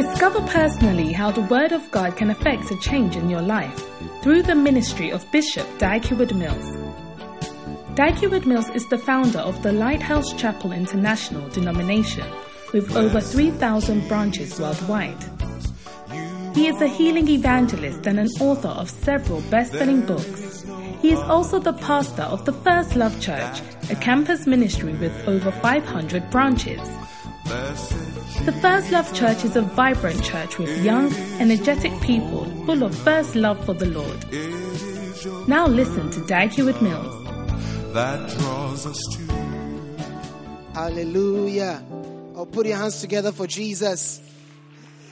Discover personally how the Word of God can affect a change in your life through the ministry of Bishop Dag Heward-Mills. Dag Heward-Mills is the founder of the Lighthouse Chapel International denomination with over 3,000 branches worldwide. He is a healing evangelist and an author of several best selling books. He is also the pastor of the First Love Church, a campus ministry with over 500 branches. The First Love Church is a vibrant church with young, energetic people full of first love for the Lord. Now listen to Dag Heward-Mills. that draws us to Hallelujah. Oh, put your hands together for Jesus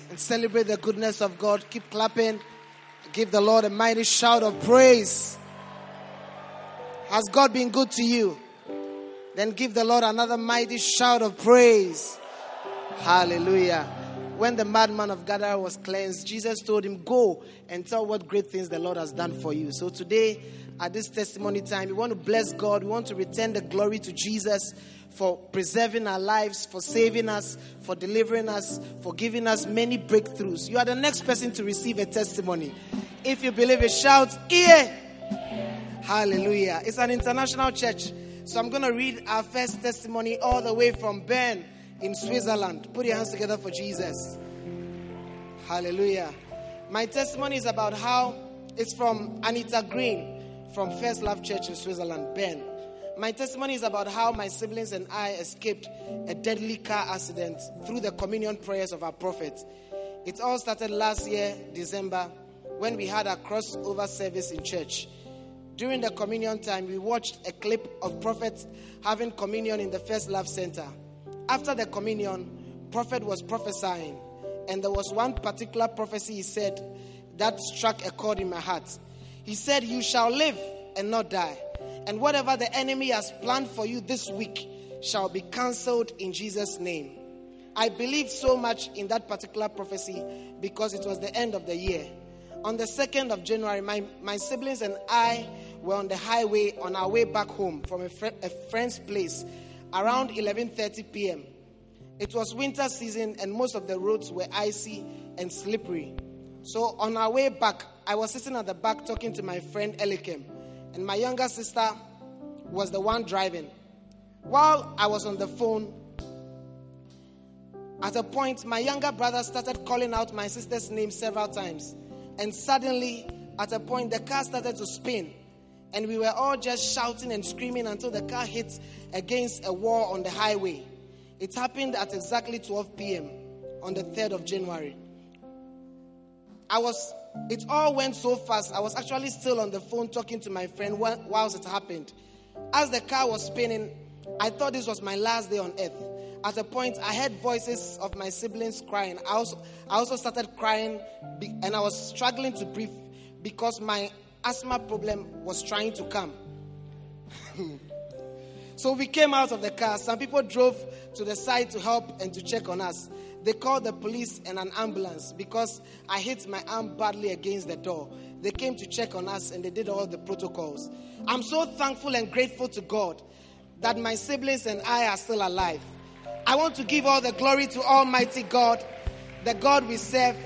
and celebrate the goodness of God. Keep clapping. Give the Lord a mighty shout of praise. Has God been good to you? Then give the Lord another mighty shout of praise. Hallelujah. When the madman of Gadara was cleansed, Jesus told him, Go and tell what great things the Lord has done for you. So today, at this testimony time, we want to bless God. We want to return the glory to Jesus for preserving our lives, for saving us, for delivering us, for giving us many breakthroughs. You are the next person to receive a testimony. If you believe it, shout, Yeah! Hallelujah. It's an international church. So I'm going to read our first testimony all the way from Bern in Switzerland. Put your hands together for Jesus. Hallelujah. My testimony is about how it's from Anita Green from First Love Church in Switzerland, Bern. My testimony is about how my siblings and I escaped a deadly car accident through the communion prayers of our prophet. It all started last year, December, when we had our crossover service in church. During the communion time, we watched a clip of Prophet having communion in the First Love Center. After the communion, Prophet was prophesying, and there was one particular prophecy he said that struck a chord in my heart. He said, You shall live and not die, and whatever the enemy has planned for you this week shall be cancelled in Jesus' name. I believed so much in that particular prophecy because it was the end of the year. On the 2nd of January, my, my siblings and I were on the highway on our way back home from a, fr- a friend's place around 11:30 p.m. It was winter season and most of the roads were icy and slippery. So on our way back, I was sitting at the back talking to my friend Elikem, and my younger sister was the one driving. While I was on the phone, at a point, my younger brother started calling out my sister's name several times. And suddenly, at a point, the car started to spin. And we were all just shouting and screaming until the car hit against a wall on the highway. It happened at exactly 12 p.m. on the 3rd of January. I was, it all went so fast. I was actually still on the phone talking to my friend whi- whilst it happened. As the car was spinning, I thought this was my last day on earth. At a point, I heard voices of my siblings crying. I also, I also started crying, and I was struggling to breathe because my asthma problem was trying to come. so we came out of the car. Some people drove to the side to help and to check on us. They called the police and an ambulance because I hit my arm badly against the door. They came to check on us and they did all the protocols. I'm so thankful and grateful to God that my siblings and I are still alive. I want to give all the glory to Almighty God, the God we serve,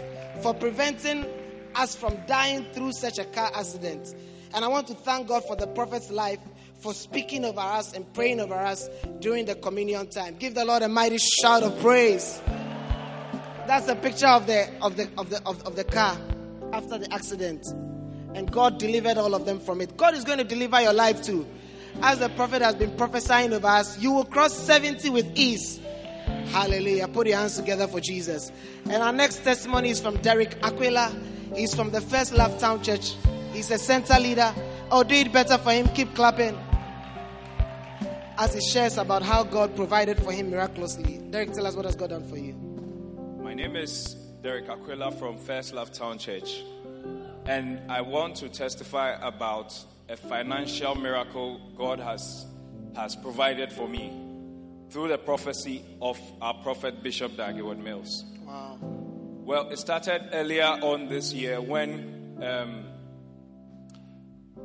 for preventing us from dying through such a car accident. And I want to thank God for the prophet's life for speaking over us and praying over us during the communion time. Give the Lord a mighty shout of praise. That's a picture of the of the of the of, of the car after the accident. And God delivered all of them from it. God is going to deliver your life too. As the prophet has been prophesying over us, you will cross 70 with ease. Hallelujah. Put your hands together for Jesus. And our next testimony is from Derek Aquila. He's from the First Love Town Church. He's a center leader. Oh, do it better for him. Keep clapping. As he shares about how God provided for him miraculously. Derek, tell us what has God done for you. My name is Derek Aquila from First Love Town Church, and I want to testify about a financial miracle God has, has provided for me through the prophecy of our prophet Bishop Dag Heward-Mills. Wow. Well, it started earlier on this year when um,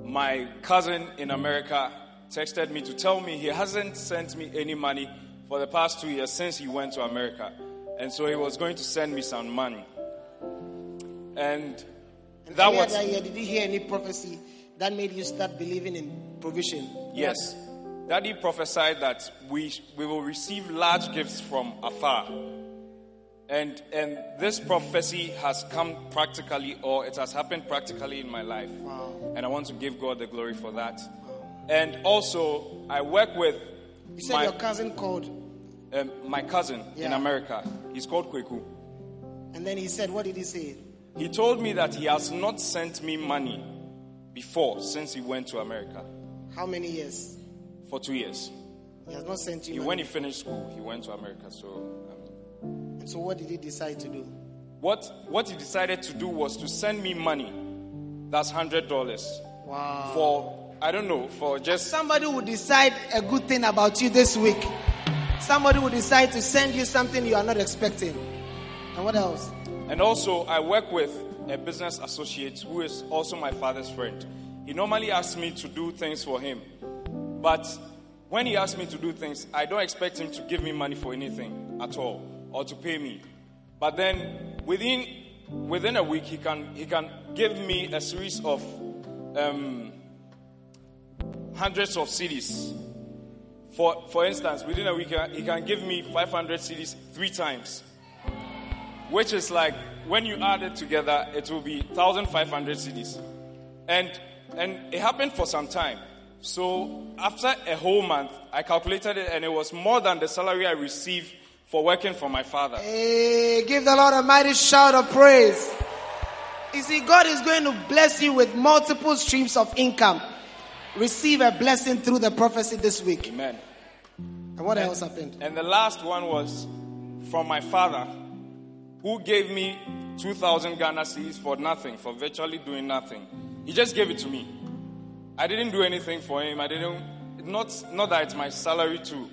my cousin in America texted me to tell me he hasn't sent me any money for the past two years since he went to America. And so he was going to send me some money. And And that was. that year, did you hear any prophecy that made you start believing in provision? Yes. Daddy prophesied that we, we will receive large gifts from afar. And, and this prophecy has come practically, or it has happened practically in my life. And I want to give God the glory for that. And also, I work with You said my, your cousin called, um, my cousin in America. He's called Kweku. and then he said, What did he say? He told me that he has not sent me money before since he went to America How many years? For two years. He has not sent you He, money. when he finished school, he went to America. So, um, And so what did he decide to do? what what he decided to do was to send me money. That's hundred dollars Wow. for I don't know for just Somebody will decide a good thing about you this week. Somebody will decide to send you something you are not expecting. And what else? And also, I work with a business associate who is also my father's friend. He normally asks me to do things for him. But when he asks me to do things, I don't expect him to give me money for anything at all or to pay me. But then within within a week, he can he can give me a series of um, hundreds of CDs. For for instance, within a week, he can give me 500 CDs three times which is like when you add it together, it will be 1,500 CDs. And and it happened for some time. So after a whole month, I calculated it, and it was more than the salary I received for working for my father. Hey, give the Lord a mighty shout of praise. You see, God is going to bless you with multiple streams of income. Receive a blessing through the prophecy this week. Amen. And what else happened? And the last one was from my father, who gave me 2,000 Ghana cedis for nothing, for virtually doing nothing. He just gave it to me. I didn't do anything for him. I didn't, not, not that it's my salary too.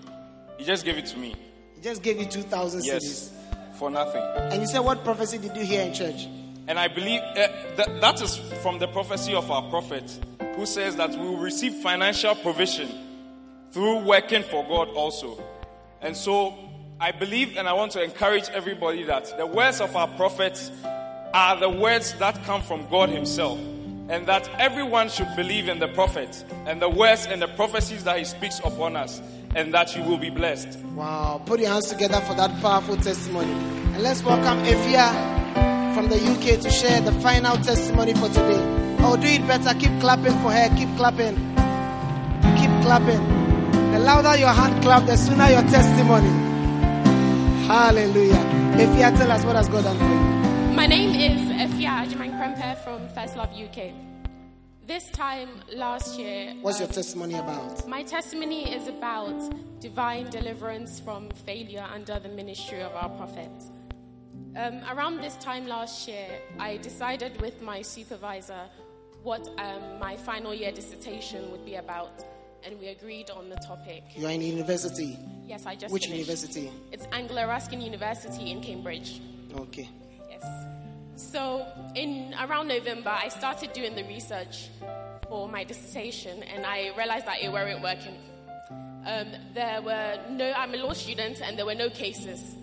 He just gave it to me. He just gave you 2,000 Yes, cedis. for nothing. And you said, What prophecy did you hear in church? And I believe uh, that, that is from the prophecy of our prophet, who says that we will receive financial provision through working for God also. And so I believe and I want to encourage everybody that the words of our prophets are the words that come from God Himself. And that everyone should believe in the prophet and the words and the prophecies that He speaks upon us, and that you will be blessed. Wow. Put your hands together for that powerful testimony. And let's welcome Evia from the UK to share the final testimony for today. Oh, do it better. Keep clapping for her. Keep clapping. Keep clapping. The louder your hand clap, the sooner your testimony. Hallelujah. Evia, tell us what has God done for you. My name is Efia Ajiman Krempe from First Love UK. This time last year, What's your um, testimony about? my testimony is about divine deliverance from failure under the ministry of our prophet. Um, around this time last year, I decided with my supervisor what um, my final year dissertation would be about, and we agreed on the topic. You are in university. Yes, I just Which finished. university? It's Anglia Ruskin University in Cambridge. Okay. So in around November, I started doing the research for my dissertation, and I realized that it weren't working. Um, there were no. I'm a law student, and there were no cases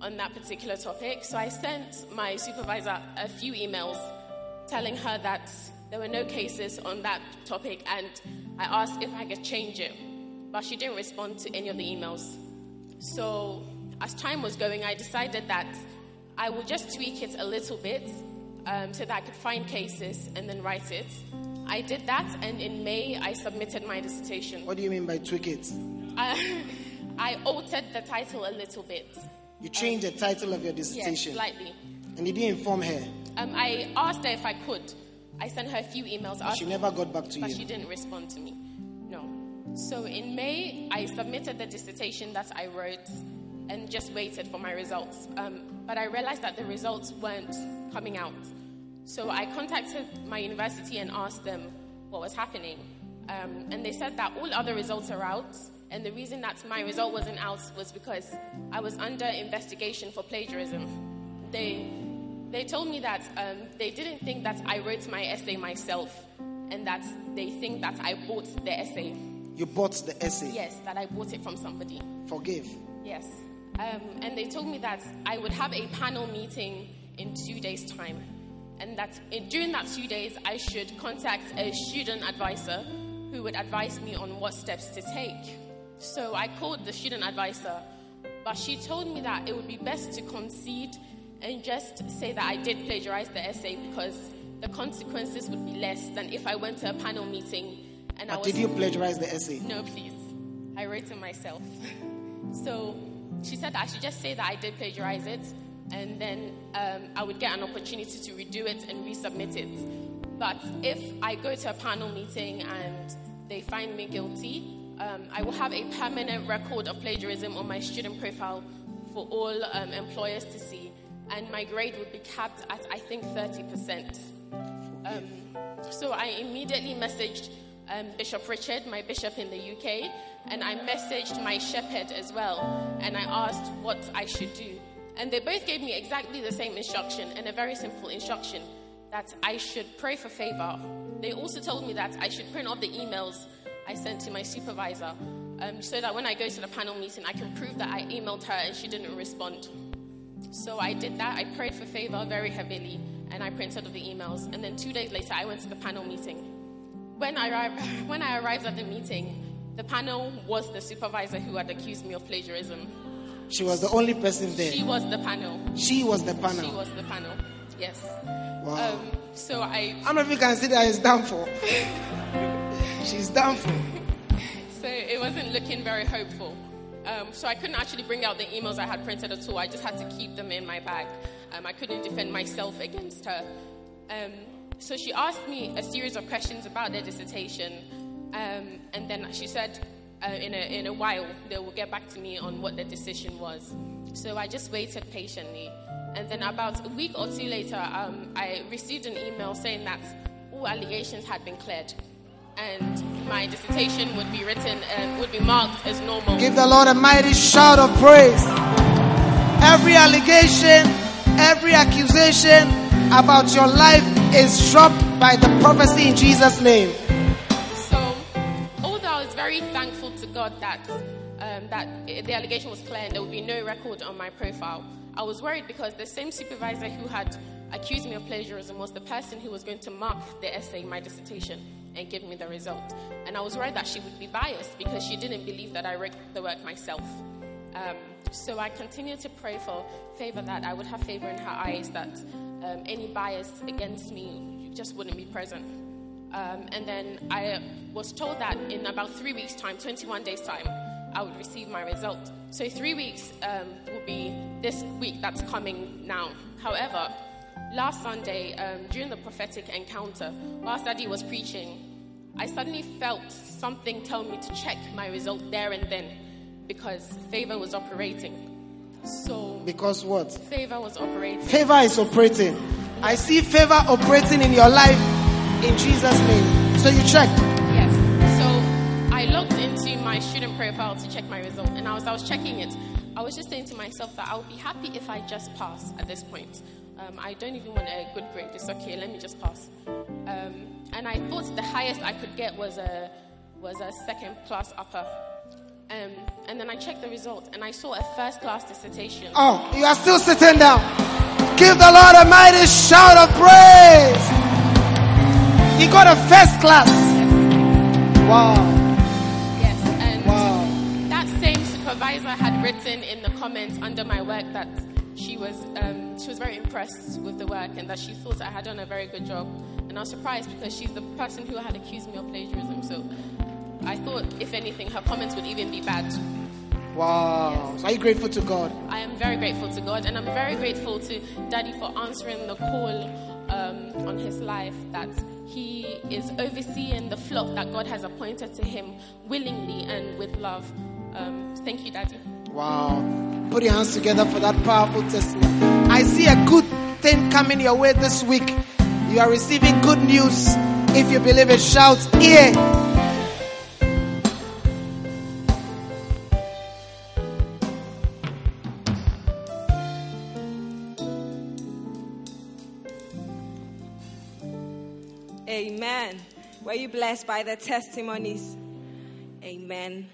on that particular topic. So I sent my supervisor a few emails telling her that there were no cases on that topic, and I asked if I could change it, but she didn't respond to any of the emails. So, as time was going, I decided that I would just tweak it a little bit um, so that I could find cases and then write it. I did that, and in May, I submitted my dissertation. What do you mean by tweak it? I, I altered the title a little bit. You changed the title of your dissertation? Yes, slightly. and you didn't inform her. Um, I asked her if I could. I sent her a few emails She never got back to but you. But she didn't respond to me. No. So in May, I submitted the dissertation that I wrote, and just waited for my results. Um, but I realized that the results weren't coming out. So I contacted my university and asked them what was happening. Um, and they said that all other results are out. And the reason that my result wasn't out was because I was under investigation for plagiarism. They, they told me that um, they didn't think that I wrote my essay myself and that they think that I bought the essay. You bought the essay. Yes, that I bought it from somebody. Forgive. Yes. Um, and they told me that I would have a panel meeting in two days' time. And that in, during that two days, I should contact a student advisor who would advise me on what steps to take. So I called the student advisor, but she told me that it would be best to concede and just say that I did plagiarize the essay because the consequences would be less than if I went to a panel meeting and I was. did you plagiarize the essay? No, please. I wrote it myself. so she said that I should just say that I did plagiarize it, and then um, I would get an opportunity to redo it and resubmit it. But if I go to a panel meeting and they find me guilty, um, I will have a permanent record of plagiarism on my student profile for all um, employers to see, and my grade would be capped at I think 30%. Um, so I immediately messaged um, Bishop Richard, my bishop in the UK, and I messaged my shepherd as well, and I asked what I should do. And they both gave me exactly the same instruction, and a very simple instruction that I should pray for favor. They also told me that I should print off the emails I sent to my supervisor um, so that when I go to the panel meeting, I can prove that I emailed her and she didn't respond. So I did that. I prayed for favor very heavily and I printed off the emails. And then two days later, I went to the panel meeting. When I, arrived, when I arrived at the meeting, the panel was the supervisor who had accused me of plagiarism. She was the only person there. She was the panel. She was the panel. She was the panel. Yes. Wow. Um, so I How many of you can see that is done for? She's done for. So it wasn't looking very hopeful. Um, so I couldn't actually bring out the emails I had printed at all. I just had to keep them in my bag. Um, I couldn't defend myself against her. So she asked me a series of questions about their dissertation, um, and then she said, uh, in, a, in a while, they will get back to me on what their decision was. So I just waited patiently. And then about a week or two later, um, I received an email saying that all allegations had been cleared and my dissertation would be written and would be marked as normal. Give the Lord a mighty shout of praise. Every allegation, every accusation about your life is dropped by the prophecy in Jesus' name. So, although I was very thankful to God that um, that the allegation was clear and there would be no record on my profile, I was worried because the same supervisor who had accused me of plagiarism was the person who was going to mark the essay, my dissertation, and give me the result. And I was worried that she would be biased because she didn't believe that I wrote the work myself. Um, so I continued to pray for favor that I would have favor in her eyes, that um, any bias against me just wouldn't be present. Um, and then I was told that in about three weeks' time, 21 days' time, I would receive my result. So three weeks um, will be this week that's coming now. However, last Sunday, um, during the prophetic encounter, whilst Daddy was preaching, I suddenly felt something tell me to check my result there and then because favor was operating. So, Because what? favor was operating. Favor is operating. I see favor operating in your life in Jesus' name. So you check. Yes. So I logged into my student profile to check my result, and as I was checking it, I was just saying to myself that I would be happy if I just pass at this point. Um, I don't even want a good grade. It's okay. Let me just pass. Um, and I thought the highest I could get was a was a second class upper. Um, and then I checked the result, and I saw a first class dissertation. Oh, you are still sitting down. Give the Lord a mighty shout of praise. He got a first class. Wow. Yes, and Wow. that same supervisor had written in the comments under my work that she was um, she was very impressed with the work and that she thought I had done a very good job. And I was surprised because she's the person who had accused me of plagiarism. So I thought, if anything, her comments would even be bad. Wow. So are you grateful to God? I am very grateful to God, and I'm very grateful to Daddy for answering the call um, on his life that he is overseeing the flock that God has appointed to him willingly and with love. Um, thank you, Daddy. Wow. Put your hands together for that powerful testimony. I see a good thing coming your way this week. You are receiving good news. If you believe it, shout, Yeah. Were you blessed by the testimonies? Amen.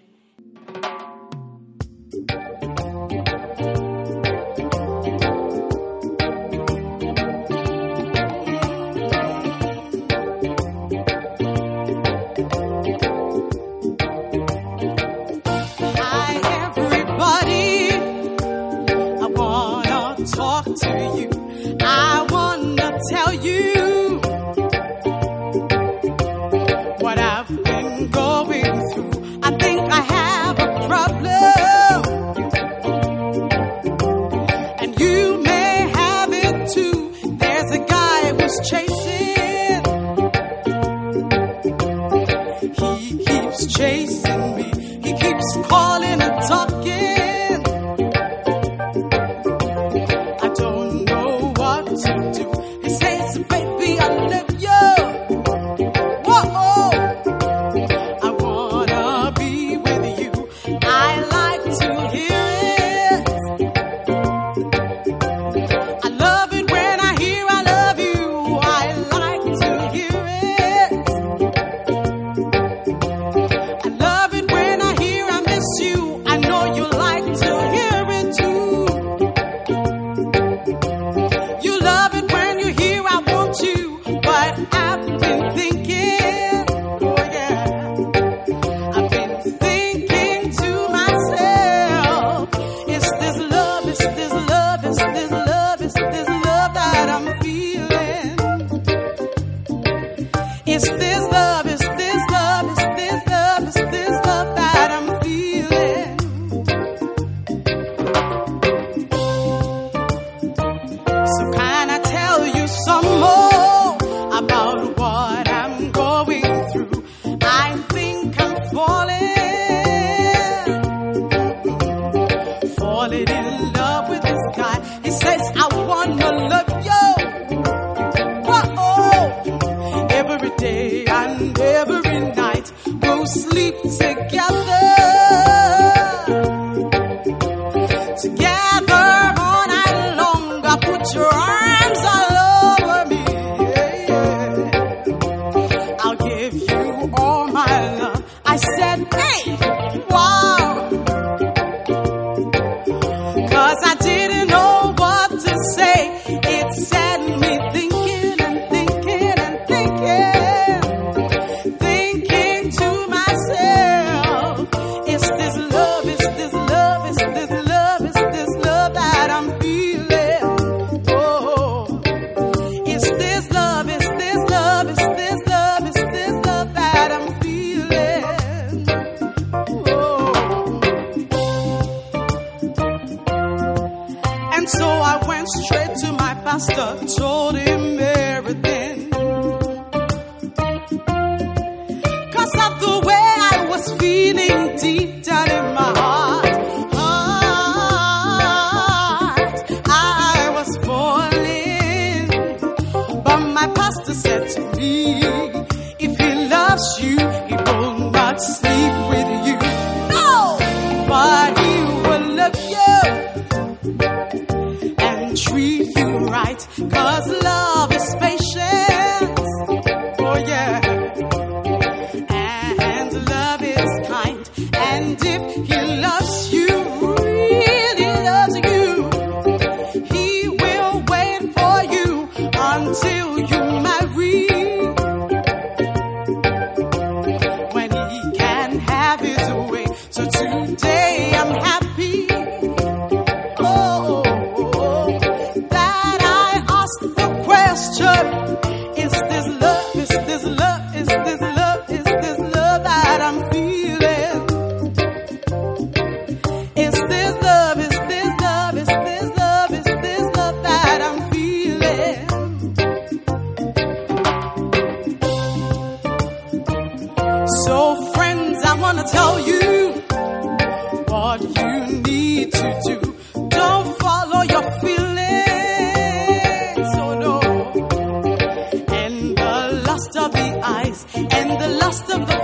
Of the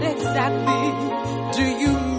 What exactly do you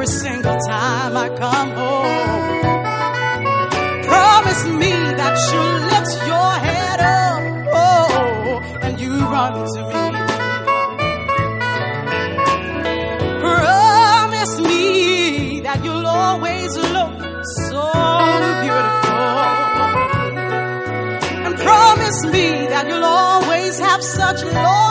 every single time I come home. Promise me that you'll lift your head up oh, and you run to me. Promise me that you'll always look so beautiful. And promise me that you'll always have such love.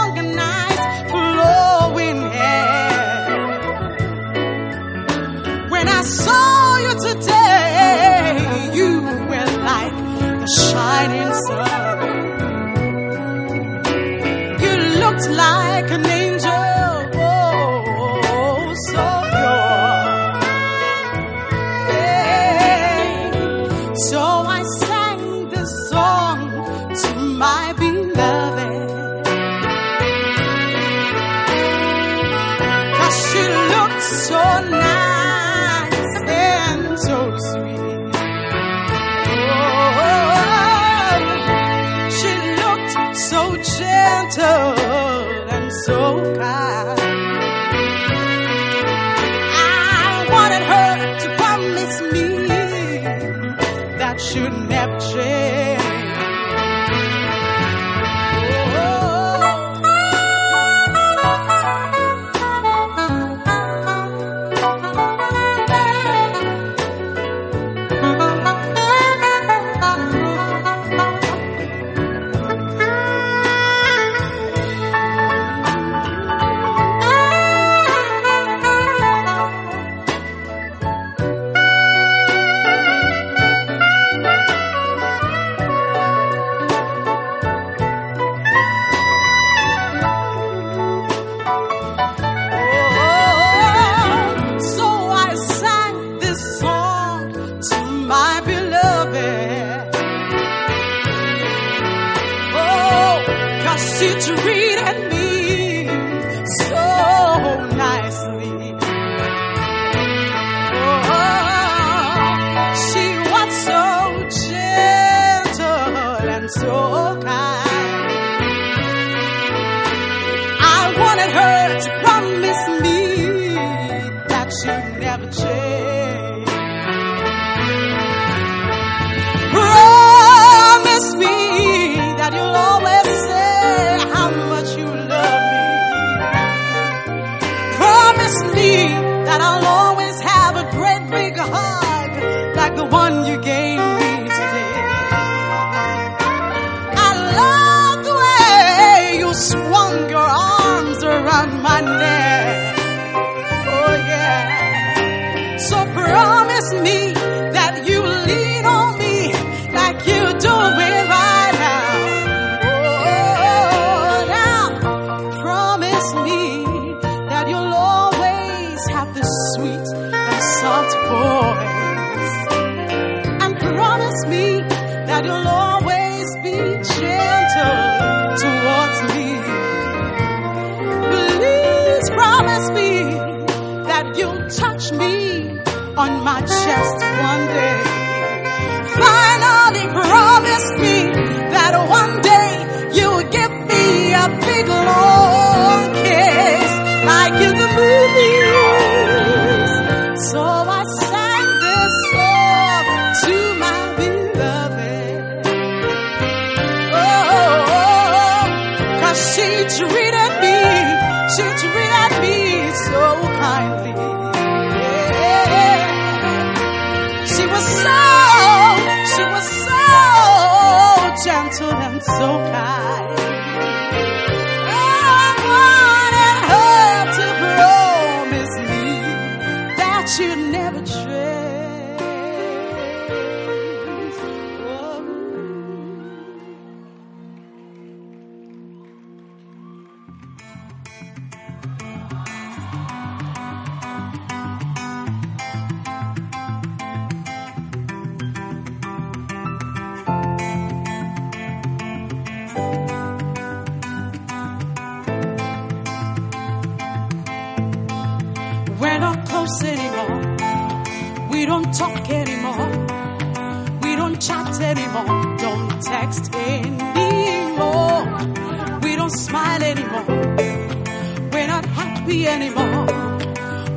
anymore.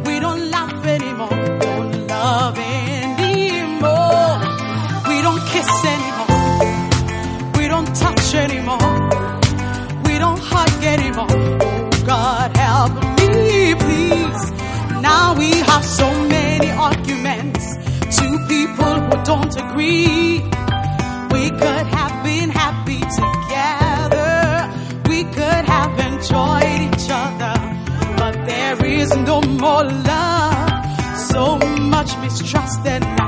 We don't laugh anymore. Don't love anymore. We don't kiss anymore. We don't touch anymore. We don't hug anymore. Oh God, help me, please. Now we have so many arguments. Two people who don't agree. We could have So much mistrust and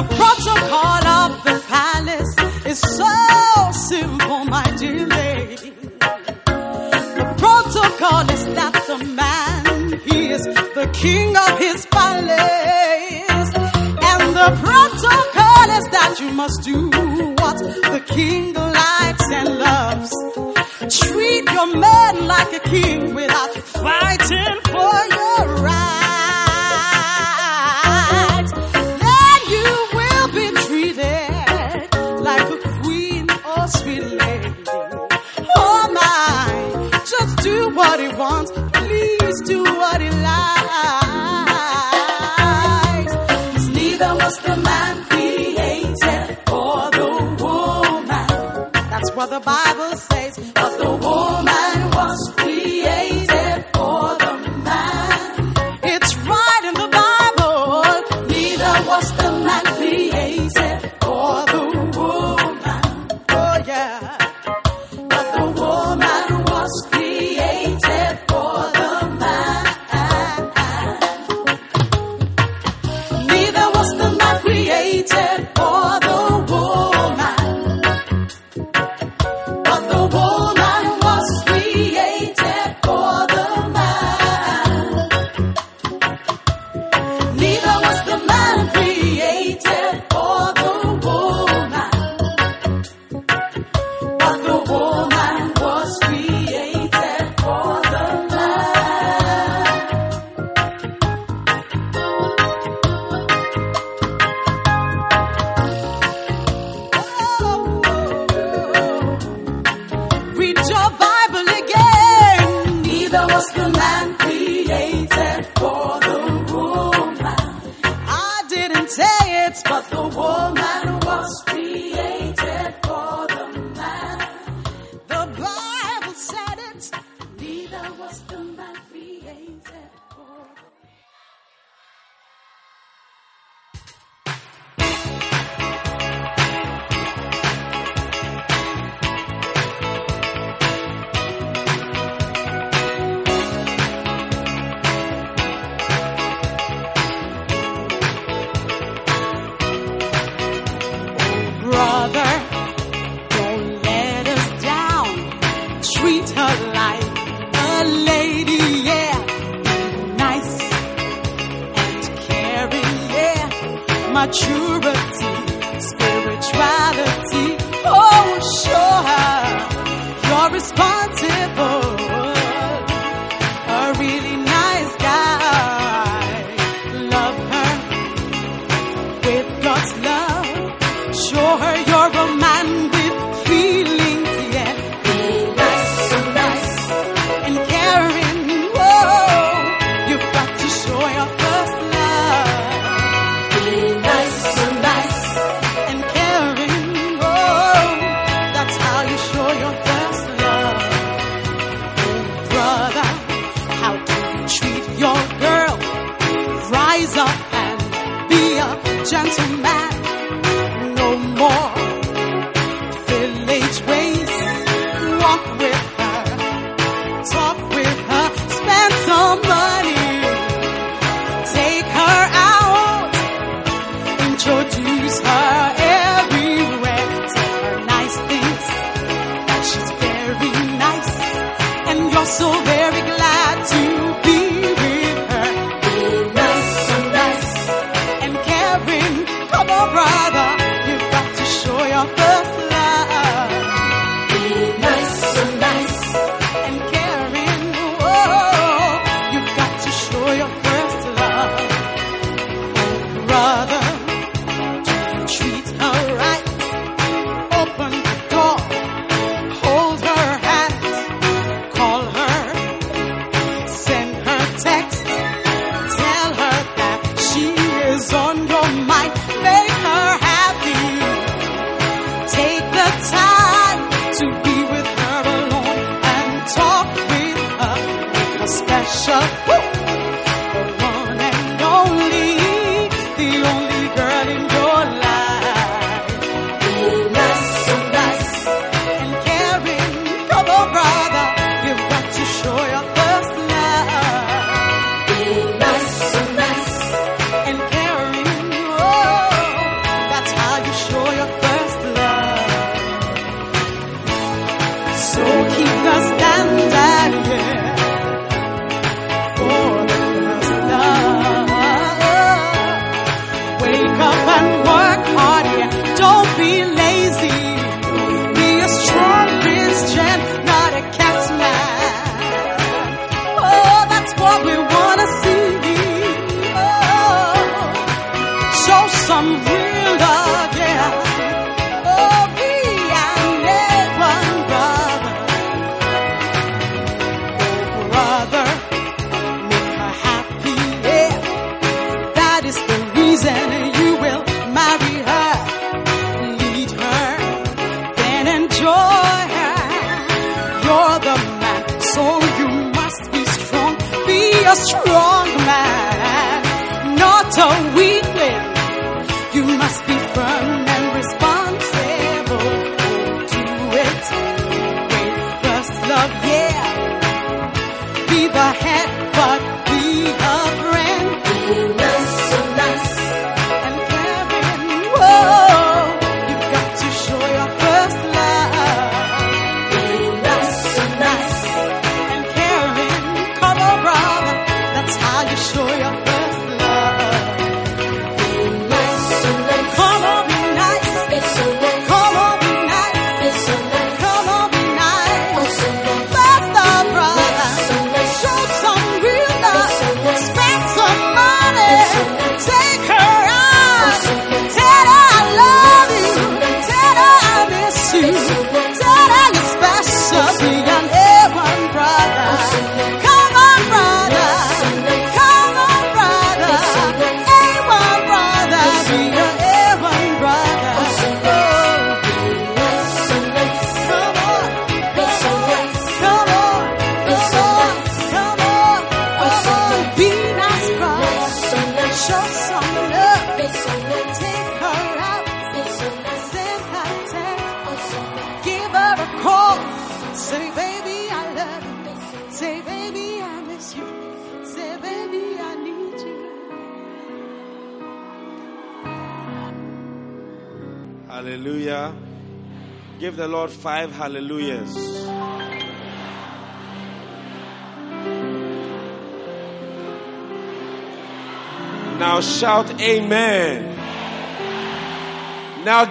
The protocol of the palace is so simple, my dear lady. The protocol is that the man, he is the king of his palace. And the protocol is that you must do what the king likes and loves. Treat your man like a king with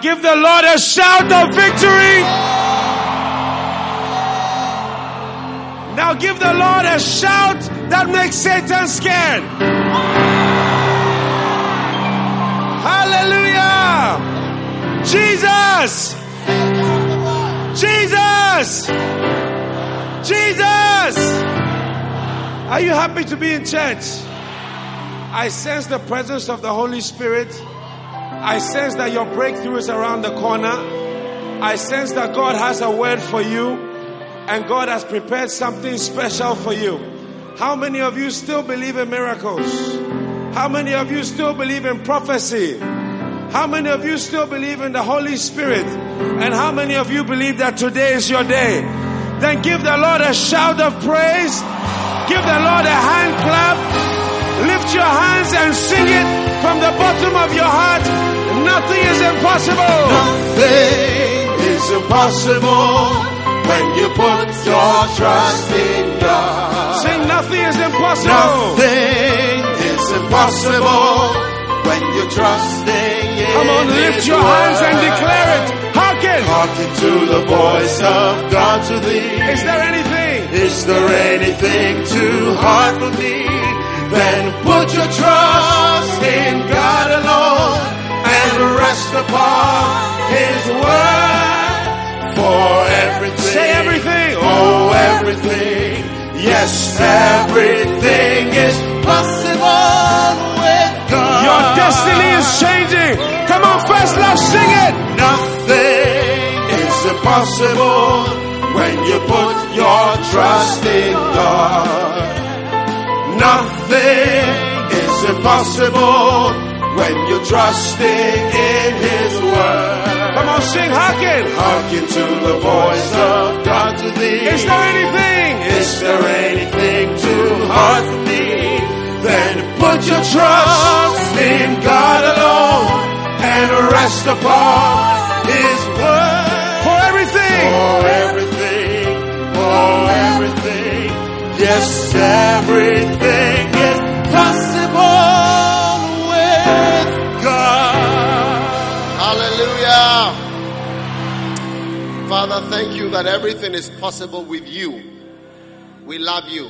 give the Lord a shout of victory. Now give the Lord a shout that makes Satan scared. Hallelujah. Jesus. Jesus. Jesus. Are you happy to be in church? I sense the presence of the Holy Spirit. I sense that your breakthrough is around the corner. I sense that God has a word for you and God has prepared something special for you. How many of you still believe in miracles? How many of you still believe in prophecy? How many of you still believe in the Holy Spirit? And how many of you believe that today is your day? Then give the Lord a shout of praise. Give the Lord a hand clap. Lift your hands and sing it from the bottom of your heart. Nothing is impossible. Nothing is impossible when you put your trust in God. Sing nothing is impossible. Nothing is impossible when you're trusting in Come on, lift your hands and declare it. Hearken. Hearken to the voice of God to thee. Is there anything? Is there anything too hard for me? Then put your trust in God alone rest upon His word for everything. Say everything. Oh, everything. Yes, everything is possible with God. Your destiny is changing. Come on, first love, sing it. Nothing is impossible when you put your trust in God. Nothing is impossible when you're trusting in His word. Come on, sing, hearken. Hearken to the voice of God to thee. Is there anything? Is there anything too hard for me? Then put your trust in God alone and rest upon His word. For everything. For everything, for everything. Yes, everything thank you that everything is possible with you. We love you.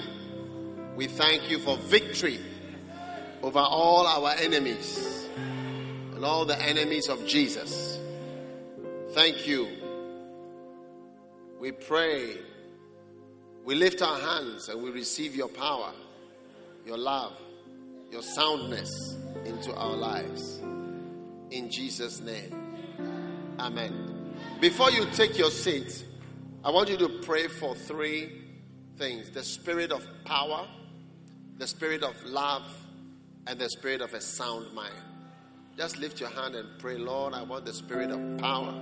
We thank you for victory over all our enemies and all the enemies of Jesus. Thank you. We pray. We lift our hands and we receive your power, your love, your soundness into our lives. In Jesus' name. Amen. Before you take your seat, I want you to pray for three things the spirit of power, the spirit of love, and the spirit of a sound mind. Just lift your hand and pray, Lord, I want the spirit of power,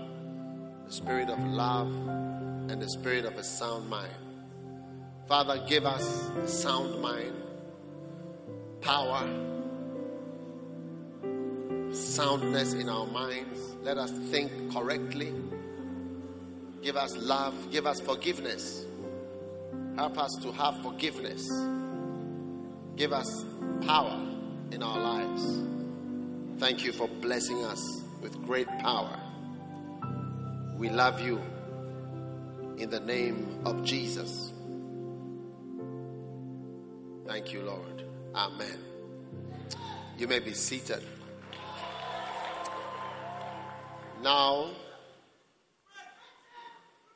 the spirit of love, and the spirit of a sound mind. Father, give us sound mind, power, soundness in our minds. Let us think correctly. Give us love. Give us forgiveness. Help us to have forgiveness. Give us power in our lives. Thank you for blessing us with great power. We love you in the name of Jesus. Thank you, Lord. Amen. You may be seated. Now,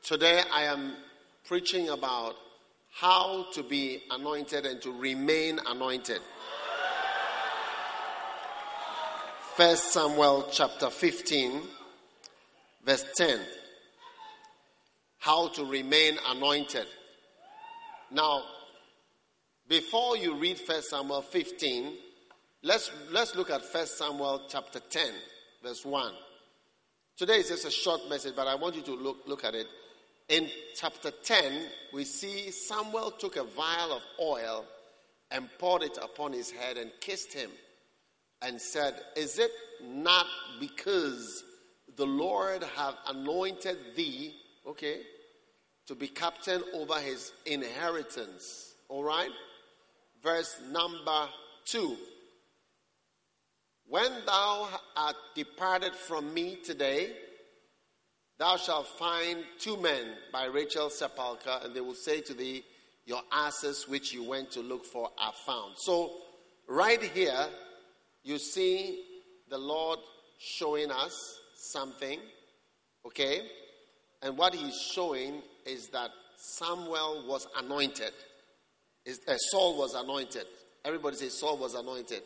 today I am preaching about how to be anointed and to remain anointed. First Samuel chapter 15, verse 10. How to remain anointed. Now, before you read First Samuel 15, let's, let's look at First Samuel chapter 10, verse 1. Today is just a short message, but I want you to look, look at it. In chapter 10, we see Samuel took a vial of oil and poured it upon his head and kissed him and said, Is it not because the Lord have anointed thee, okay, to be captain over his inheritance? All right? Verse number 2. When thou art departed from me today, thou shalt find two men by Rachel's sepulchre, and they will say to thee, Your asses which you went to look for are found. So, right here, you see the Lord showing us something, okay? And what he's showing is that Samuel was anointed. Is- uh, Saul was anointed. Everybody say Saul was anointed.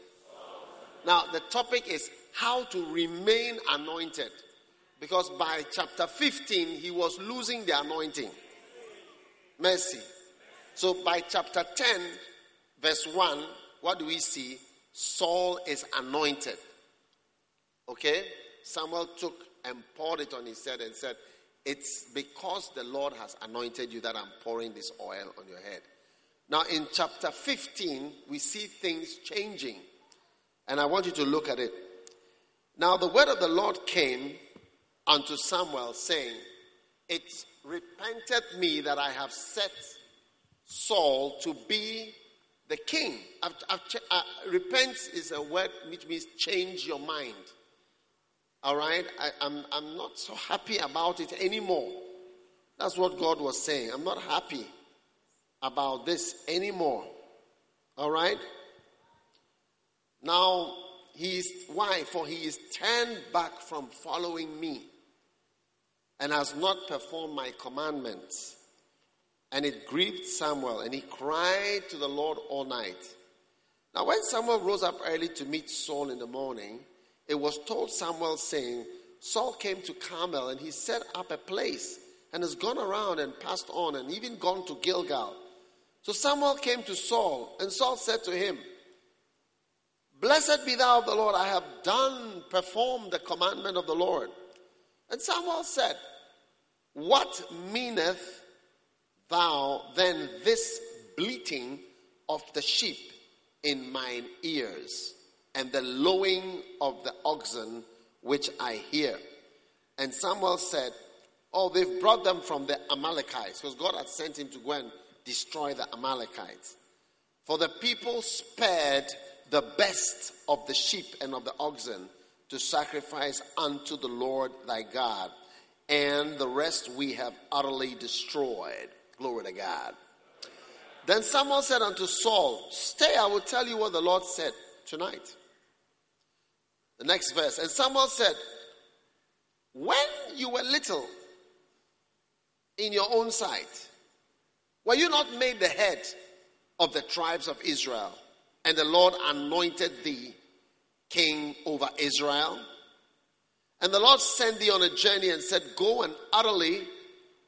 Now, the topic is how to remain anointed. Because by chapter 15, he was losing the anointing. Mercy. So by chapter 10, verse 1, what do we see? Saul is anointed. Okay? Samuel took and poured it on his head and said, It's because the Lord has anointed you that I'm pouring this oil on your head. Now, in chapter 15, we see things changing. And I want you to look at it. Now, the word of the Lord came unto Samuel, saying, It repented me that I have set Saul to be the king. I've, I've, uh, repent is a word which means change your mind. All right? I, I'm, I'm not so happy about it anymore. That's what God was saying. I'm not happy about this anymore. All right? Now, he is, why? For he is turned back from following me and has not performed my commandments. And it grieved Samuel, and he cried to the Lord all night. Now, when Samuel rose up early to meet Saul in the morning, it was told Samuel, saying, Saul came to Carmel, and he set up a place, and has gone around and passed on, and even gone to Gilgal. So Samuel came to Saul, and Saul said to him, Blessed be thou the Lord, I have done, performed the commandment of the Lord. And Samuel said, What meaneth thou then this bleating of the sheep in mine ears, and the lowing of the oxen which I hear? And Samuel said, Oh, they've brought them from the Amalekites, because God had sent him to go and destroy the Amalekites. For the people spared the best of the sheep and of the oxen to sacrifice unto the Lord thy God, and the rest we have utterly destroyed. Glory to God. Then Samuel said unto Saul, Stay, I will tell you what the Lord said tonight. The next verse. And Samuel said, When you were little in your own sight, were you not made the head of the tribes of Israel? And the Lord anointed thee king over Israel. And the Lord sent thee on a journey and said, Go and utterly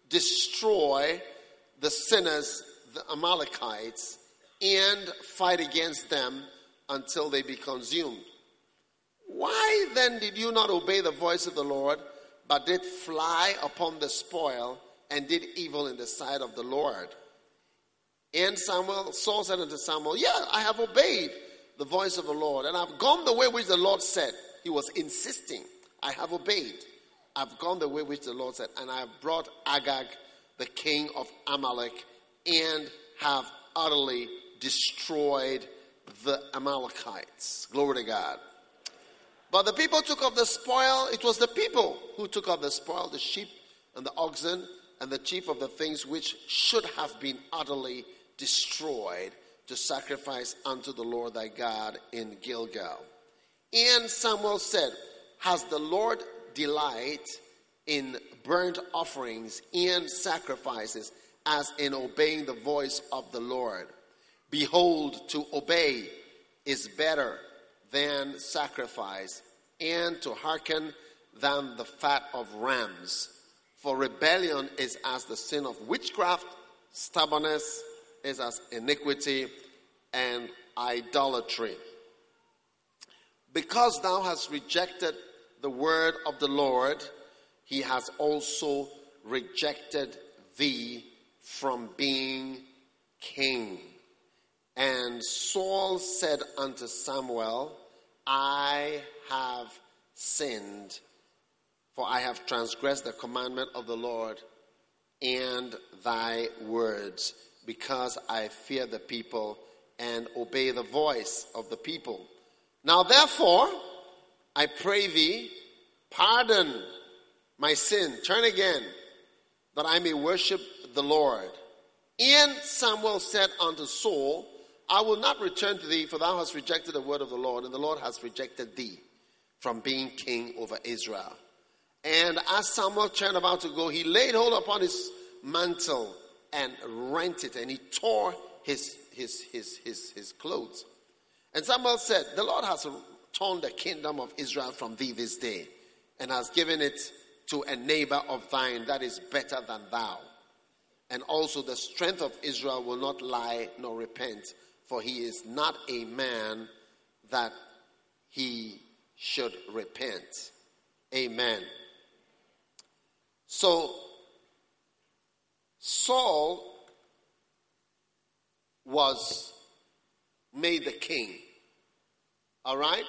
destroy the sinners, the Amalekites, and fight against them until they be consumed. Why then did you not obey the voice of the Lord, but did fly upon the spoil and did evil in the sight of the Lord? And Samuel, Saul said unto Samuel, Yeah, I have obeyed the voice of the Lord, and I've gone the way which the Lord said. He was insisting, I have obeyed. I've gone the way which the Lord said, and I have brought Agag, the king of Amalek, and have utterly destroyed the Amalekites. Glory to God. But the people took up the spoil. It was the people who took up the spoil, the sheep and the oxen, and the chief of the things which should have been utterly destroyed to sacrifice unto the Lord thy God in Gilgal. And Samuel said, Has the Lord delight in burnt offerings and sacrifices as in obeying the voice of the Lord? Behold, to obey is better than sacrifice, and to hearken than the fat of rams. For rebellion is as the sin of witchcraft, stubbornness is as iniquity and idolatry. Because thou hast rejected the word of the Lord, he has also rejected thee from being king. And Saul said unto Samuel, I have sinned, for I have transgressed the commandment of the Lord and thy words, because I fear the people and obey the voice of the people. Now, therefore, I pray thee, pardon my sin, turn again, that I may worship the Lord. And Samuel said unto Saul, I will not return to thee, for thou hast rejected the word of the Lord, and the Lord has rejected thee from being king over Israel. And as Samuel turned about to go, he laid hold upon his mantle and rent it, and he tore his, his, his, his, his clothes. And Samuel said, The Lord has torn the kingdom of Israel from thee this day, and has given it to a neighbor of thine that is better than thou. And also the strength of Israel will not lie nor repent, for he is not a man that he should repent. Amen. So, Saul was made the king. All right?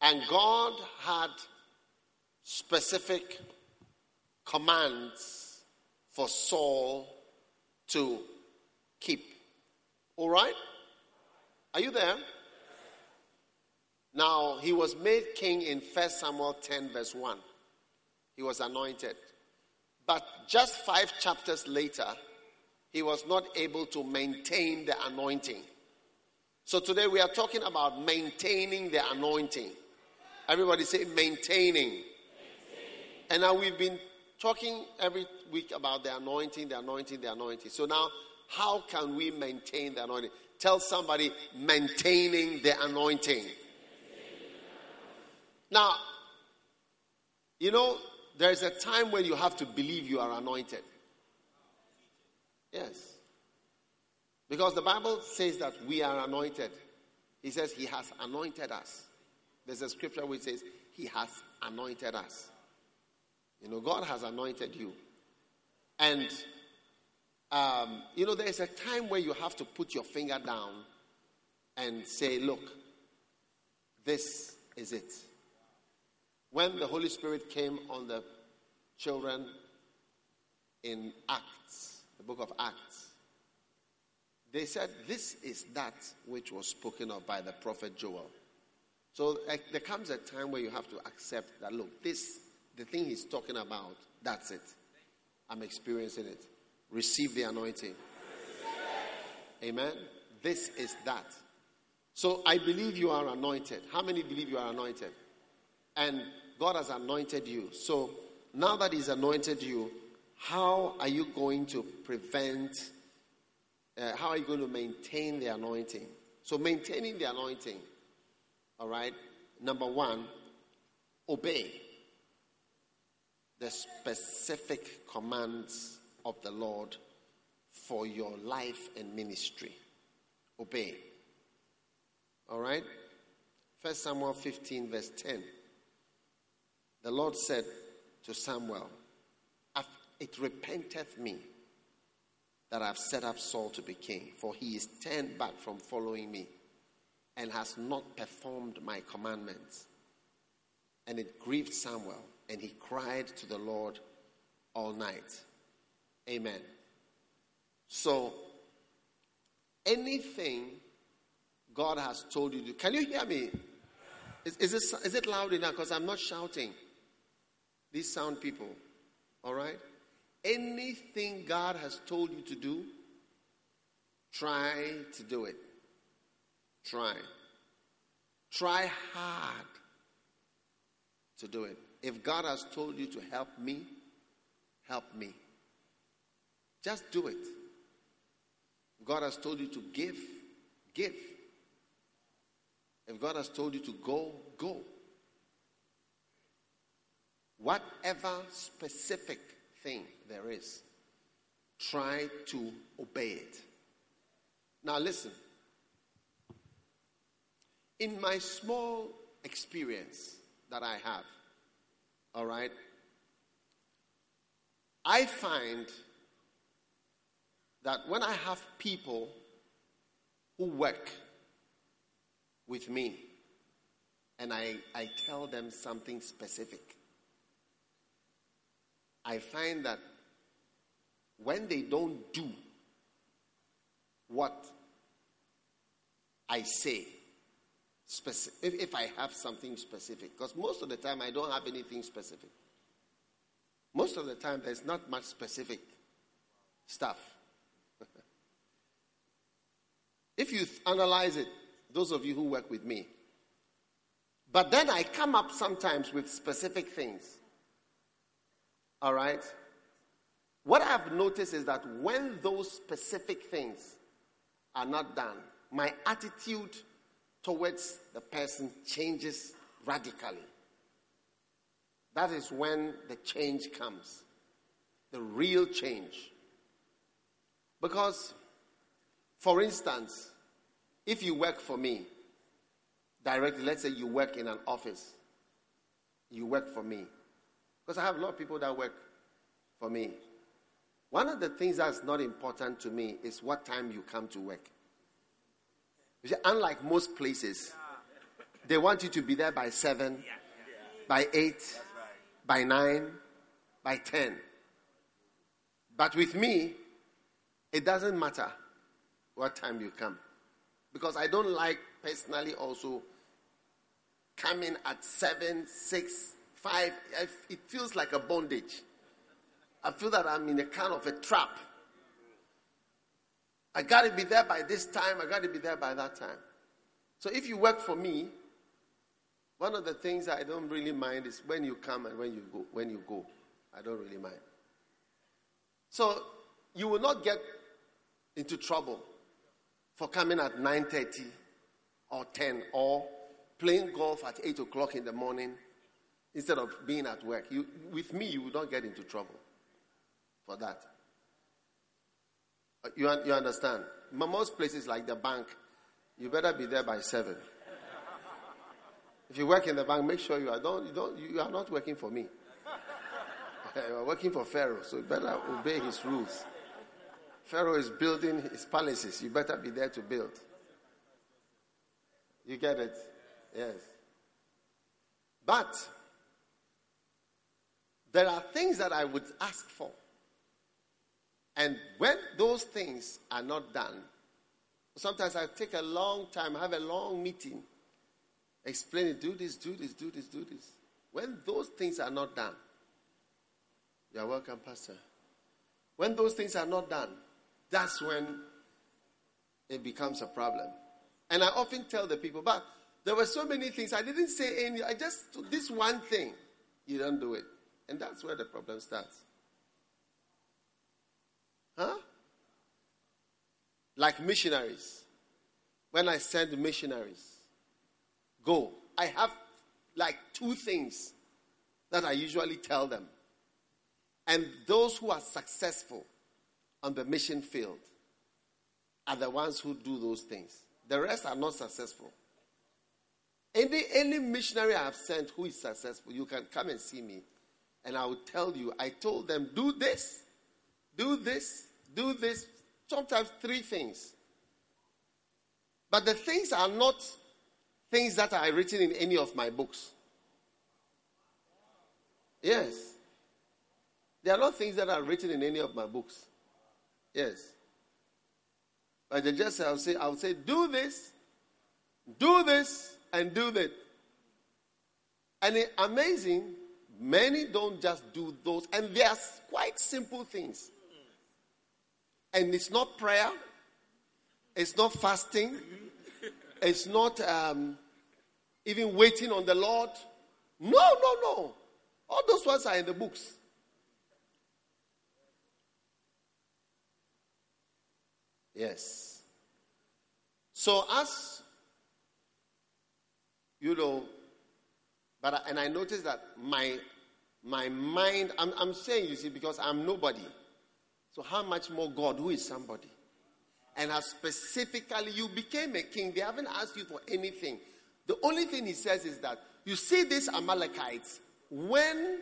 And God had specific commands for Saul to keep. All right? Are you there? Now, he was made king in 1 Samuel 10, verse 1. He was anointed. But just five chapters later, he was not able to maintain the anointing. So today we are talking about maintaining the anointing. Everybody say maintaining. maintaining. And now we've been talking every week about the anointing, the anointing, the anointing. So now, how can we maintain the anointing? Tell somebody maintaining the anointing. Now, you know, there is a time when you have to believe you are anointed. Yes. Because the Bible says that we are anointed. He says he has anointed us. There's a scripture which says he has anointed us. You know, God has anointed you. And, um, you know, there's a time where you have to put your finger down and say, look, this is it. When the Holy Spirit came on the children in Acts, the book of Acts, they said, This is that which was spoken of by the prophet Joel. So there comes a time where you have to accept that, look, this, the thing he's talking about, that's it. I'm experiencing it. Receive the anointing. Amen. This is that. So I believe you are anointed. How many believe you are anointed? And God has anointed you. So now that He's anointed you, how are you going to prevent, uh, how are you going to maintain the anointing? So, maintaining the anointing, all right, number one, obey the specific commands of the Lord for your life and ministry. Obey. All right? First Samuel 15, verse 10. The Lord said to Samuel, It repenteth me that I've set up Saul to be king, for he is turned back from following me and has not performed my commandments. And it grieved Samuel, and he cried to the Lord all night. Amen. So, anything God has told you to, can you hear me? Is, is, this, is it loud enough? Because I'm not shouting. These sound people, all right? Anything God has told you to do, try to do it. Try. Try hard to do it. If God has told you to help me, help me. Just do it. God has told you to give, give. If God has told you to go, go. Whatever specific thing there is, try to obey it. Now, listen. In my small experience that I have, all right, I find that when I have people who work with me and I, I tell them something specific, I find that when they don't do what I say, specific, if, if I have something specific, because most of the time I don't have anything specific. Most of the time there's not much specific stuff. if you analyze it, those of you who work with me, but then I come up sometimes with specific things. All right? What I've noticed is that when those specific things are not done, my attitude towards the person changes radically. That is when the change comes, the real change. Because, for instance, if you work for me directly, let's say you work in an office, you work for me. Because I have a lot of people that work for me. One of the things that's not important to me is what time you come to work. See, unlike most places, they want you to be there by 7, by 8, by 9, by 10. But with me, it doesn't matter what time you come. Because I don't like personally also coming at 7, 6, 5. It feels like a bondage. I feel that I'm in a kind of a trap. I got to be there by this time, I got to be there by that time. So if you work for me, one of the things I don't really mind is when you come and when you go. When you go, I don't really mind. So you will not get into trouble for coming at 9.30 or 10 or playing golf at 8 o'clock in the morning instead of being at work. You, with me, you will not get into trouble for that. Uh, you, you understand? Most places like the bank, you better be there by 7. If you work in the bank, make sure you are, don't, you, don't, you are not working for me. you are working for Pharaoh, so you better obey his rules. Pharaoh is building his palaces. You better be there to build. You get it? Yes. But there are things that I would ask for. And when those things are not done, sometimes I take a long time, have a long meeting, explain it, do this, do this, do this, do this. When those things are not done, you are welcome, Pastor. When those things are not done, that's when it becomes a problem. And I often tell the people, but there were so many things. I didn't say any, I just, this one thing, you don't do it. And that's where the problem starts. Huh? Like missionaries. When I send missionaries, go. I have like two things that I usually tell them. And those who are successful on the mission field are the ones who do those things. The rest are not successful. Any, any missionary I have sent who is successful, you can come and see me, and I will tell you. I told them, do this, do this, do this, sometimes three things. But the things are not things that are written in any of my books. Yes. They are not things that are written in any of my books. Yes. But they just I'll say, I'll say, do this, do this, and do that. And it, amazing, many don't just do those, and they are quite simple things. And it's not prayer, it's not fasting, it's not um, even waiting on the Lord. No, no, no. All those ones are in the books. Yes. So, as you know, but and I noticed that my my mind, I'm, I'm saying, you see, because I'm nobody. So, how much more God, who is somebody? And as specifically, you became a king. They haven't asked you for anything. The only thing he says is that you see these Amalekites, when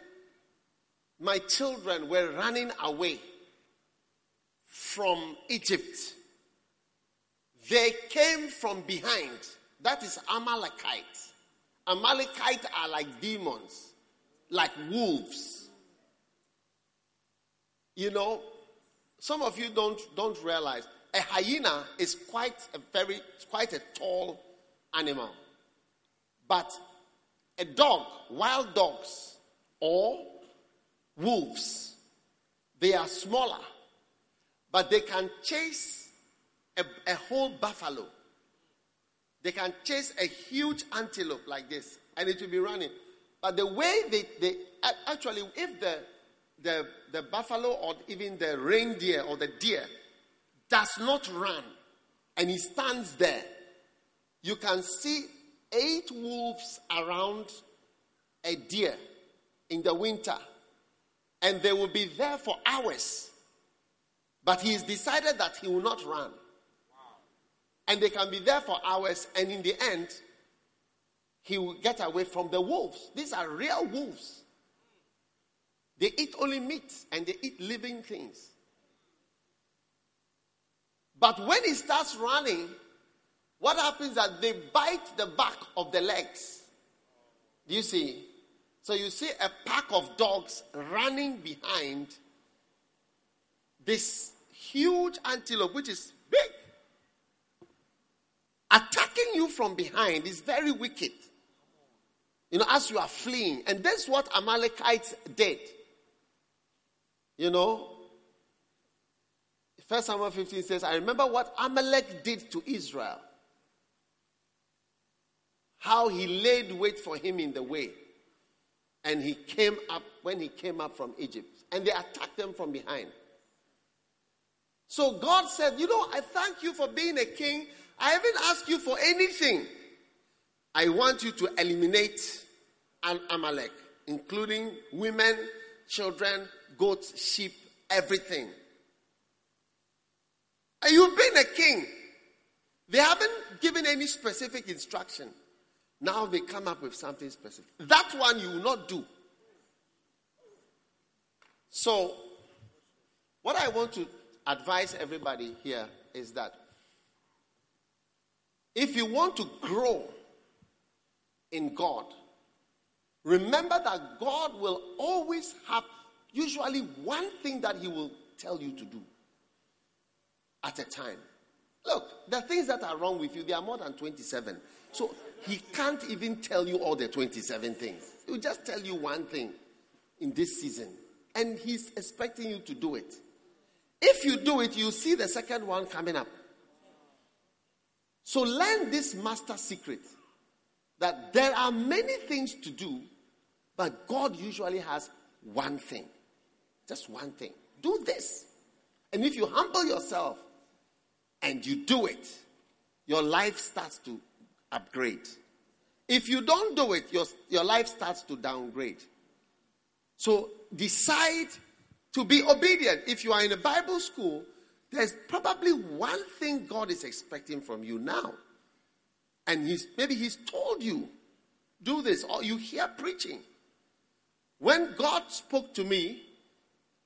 my children were running away from Egypt, they came from behind. That is Amalekites. Amalekites are like demons, like wolves. You know, some of you don't, don't realize a hyena is quite a very quite a tall animal. But a dog, wild dogs, or wolves, they are smaller, but they can chase a, a whole buffalo. They can chase a huge antelope like this, and it will be running. But the way they, they actually, if the, the, the buffalo or even the reindeer or the deer does not run and he stands there, you can see eight wolves around a deer in the winter, and they will be there for hours. But he's decided that he will not run. And they can be there for hours, and in the end, he will get away from the wolves. These are real wolves. They eat only meat and they eat living things. But when he starts running, what happens is that they bite the back of the legs. Do you see? So you see a pack of dogs running behind this huge antelope, which is big. Attacking you from behind is very wicked. You know, as you are fleeing. And that's what Amalekites did. You know, First Samuel 15 says, I remember what Amalek did to Israel. How he laid wait for him in the way. And he came up when he came up from Egypt. And they attacked them from behind. So God said, You know, I thank you for being a king. I haven't asked you for anything. I want you to eliminate an Amalek, including women, children, goats, sheep, everything. And you've been a king. They haven't given any specific instruction. Now they come up with something specific. That one you will not do. So, what I want to advise everybody here is that if you want to grow in God, remember that God will always have usually one thing that He will tell you to do at a time. Look, the things that are wrong with you, there are more than 27. So he can't even tell you all the 27 things. He'll just tell you one thing in this season. And he's expecting you to do it. If you do it, you see the second one coming up. So learn this master secret that there are many things to do, but God usually has one thing. Just one thing. Do this. And if you humble yourself and you do it, your life starts to upgrade. If you don't do it, your, your life starts to downgrade. So decide to be obedient. If you are in a Bible school, there's probably one thing God is expecting from you now. And he's, maybe He's told you, do this, or you hear preaching. When God spoke to me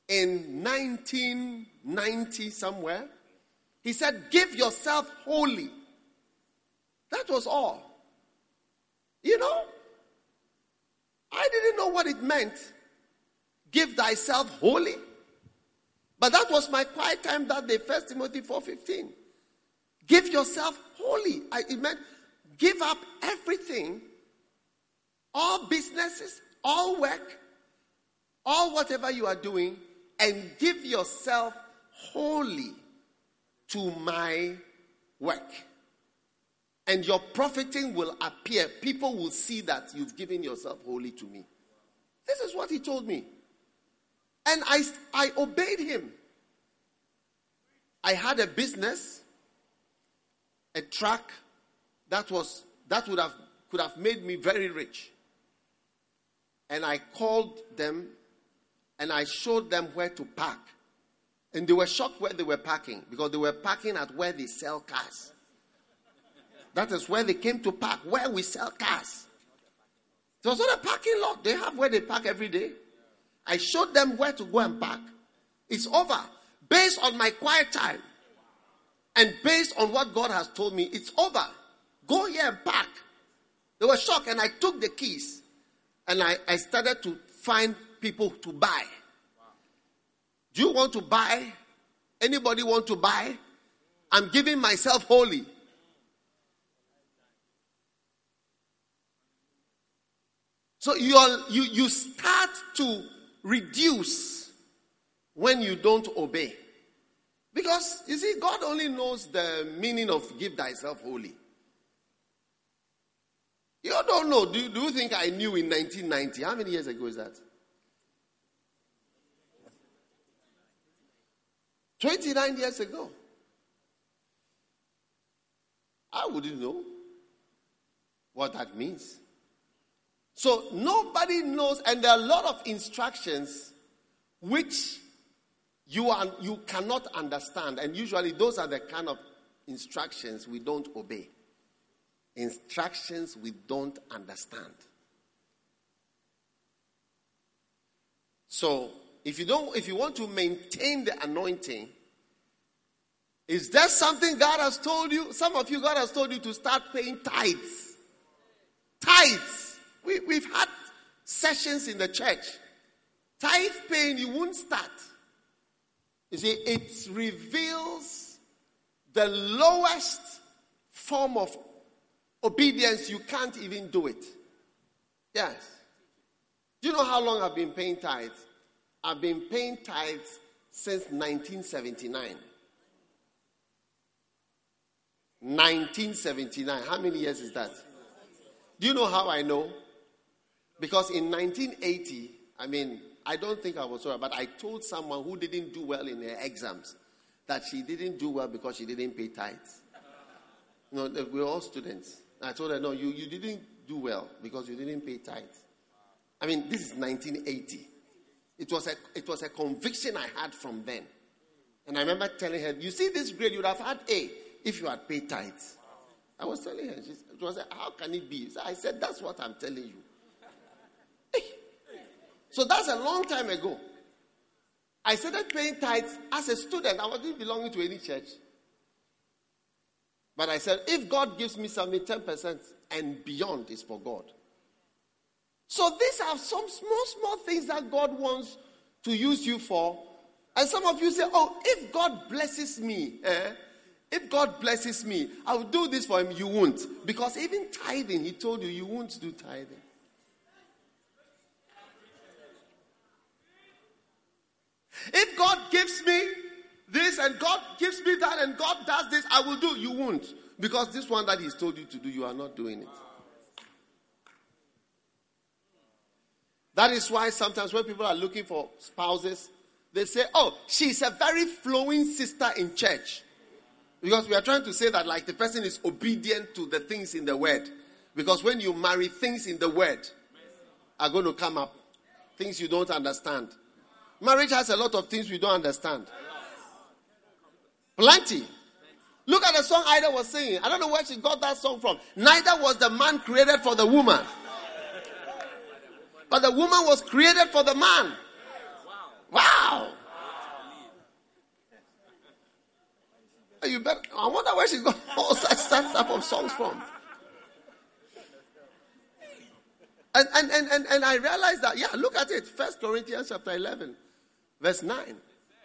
in 1990 somewhere, He said, Give yourself wholly that was all. You know, I didn't know what it meant. Give thyself wholly. But that was my quiet time that day, First Timothy 4.15. Give yourself wholly. I, it meant give up everything, all businesses, all work, all whatever you are doing, and give yourself wholly to my work and your profiting will appear. People will see that you've given yourself wholly to me. This is what he told me. And I, I obeyed him. I had a business, a truck that was that would have could have made me very rich. And I called them and I showed them where to park. And they were shocked where they were parking because they were parking at where they sell cars. That is where they came to park, where we sell cars. It was not a parking lot. They have where they park every day. I showed them where to go and park. It's over. Based on my quiet time and based on what God has told me, it's over. Go here and park. They were shocked, and I took the keys and I, I started to find people to buy. Do you want to buy? Anybody want to buy? I'm giving myself wholly. So you, you, you start to reduce when you don't obey. Because, you see, God only knows the meaning of give thyself wholly. You don't know. Do, do you think I knew in 1990? How many years ago is that? 29 years ago. I wouldn't know what that means. So nobody knows, and there are a lot of instructions which you, are, you cannot understand. And usually, those are the kind of instructions we don't obey. Instructions we don't understand. So, if you don't, if you want to maintain the anointing, is there something God has told you? Some of you, God has told you to start paying tithes. Tithes. We, we've had sessions in the church. Tithe paying, you won't start. You see, it reveals the lowest form of obedience. You can't even do it. Yes. Do you know how long I've been paying tithes? I've been paying tithes since 1979. 1979. How many years is that? Do you know how I know? Because in 1980, I mean, I don't think I was sorry, but I told someone who didn't do well in her exams that she didn't do well because she didn't pay tithes. You know, we we're all students. I told her, no, you, you didn't do well because you didn't pay tithes. I mean, this is 1980. It was a, it was a conviction I had from then. And I remember telling her, you see this grade, you would have had A if you had paid tithes. I was telling her, she was like, how can it be? I said, that's what I'm telling you. So that's a long time ago. I started paying tithes as a student. I wasn't belonging to any church. But I said, if God gives me something, 10% and beyond is for God. So these are some small, small things that God wants to use you for. And some of you say, oh, if God blesses me, eh, if God blesses me, I will do this for him. You won't. Because even tithing, he told you, you won't do tithing. If God gives me this and God gives me that and God does this, I will do. You won't. Because this one that He's told you to do, you are not doing it. That is why sometimes when people are looking for spouses, they say, Oh, she's a very flowing sister in church. Because we are trying to say that, like, the person is obedient to the things in the word. Because when you marry, things in the word are going to come up. Things you don't understand. Marriage has a lot of things we don't understand. Plenty. Look at the song Ida was singing. I don't know where she got that song from. Neither was the man created for the woman. But the woman was created for the man. Wow. You better, I wonder where she got all such type of songs from. And, and, and, and, and I realized that, yeah, look at it. First Corinthians chapter 11, verse 9.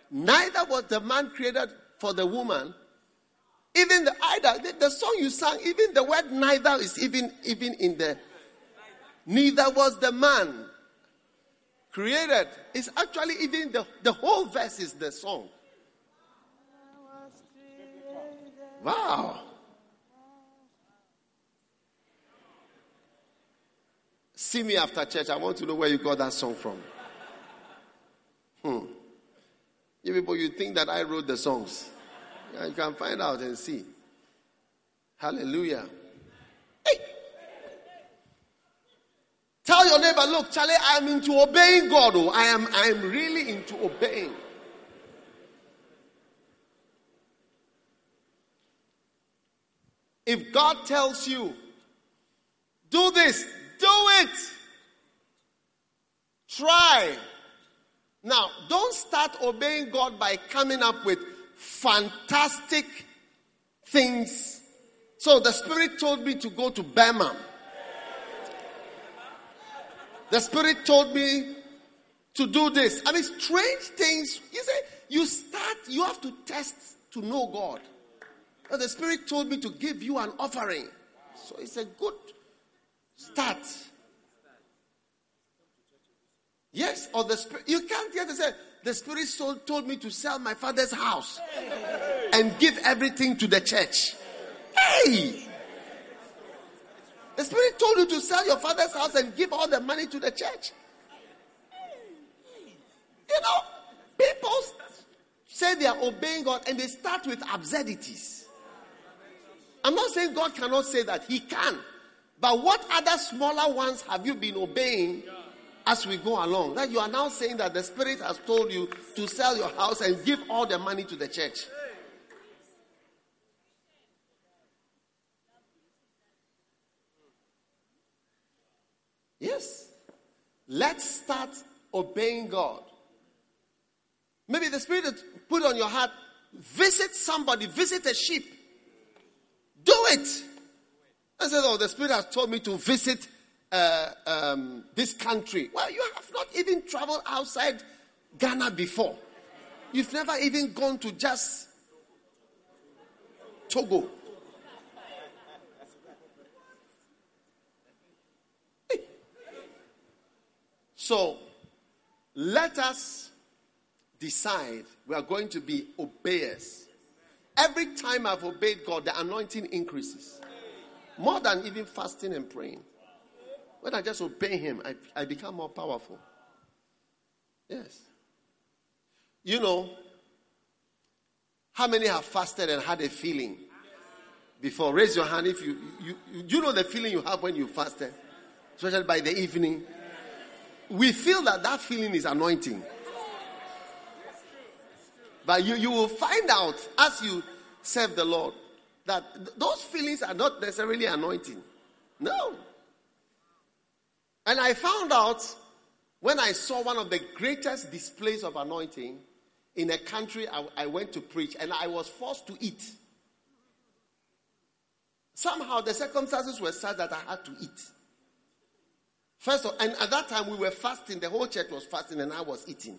Neither was the man created for the woman. Even the either the, song you sang, even the word neither is even even in the neither was the man created. It's actually even the, the whole verse is the song. Wow. See me after church. I want to know where you got that song from. Hmm. You people, you think that I wrote the songs. Yeah, you can find out and see. Hallelujah. Hey. Tell your neighbor, look, Charlie, I'm into obeying God. Oh, I am I am really into obeying. If God tells you, do this, do it. Try. Now, don't start obeying God by coming up with fantastic things. So the Spirit told me to go to Burma. The Spirit told me to do this. I mean, strange things. You say, you start, you have to test to know God. And the Spirit told me to give you an offering. So it's a good start. Yes, or the spirit. You can't hear to say, the spirit soul told me to sell my father's house and give everything to the church. Hey! The spirit told you to sell your father's house and give all the money to the church. You know, people say they are obeying God and they start with absurdities. I'm not saying God cannot say that, He can. But what other smaller ones have you been obeying as we go along? That you are now saying that the Spirit has told you to sell your house and give all the money to the church. Yes. Let's start obeying God. Maybe the Spirit put on your heart visit somebody, visit a sheep. Do it. I said, Oh, the Spirit has told me to visit uh, um, this country. Well, you have not even traveled outside Ghana before. You've never even gone to just Togo. So, let us decide we are going to be obeyers. Every time I've obeyed God, the anointing increases. More than even fasting and praying. When I just obey Him, I, I become more powerful. Yes. You know, how many have fasted and had a feeling before? Raise your hand if you, you, you, you know the feeling you have when you fasted, especially by the evening. We feel that that feeling is anointing. But you, you will find out as you serve the Lord that th- those feelings are not necessarily anointing. No. And I found out when I saw one of the greatest displays of anointing in a country I, I went to preach, and I was forced to eat. Somehow the circumstances were such that I had to eat. First of all and at that time we were fasting, the whole church was fasting, and I was eating.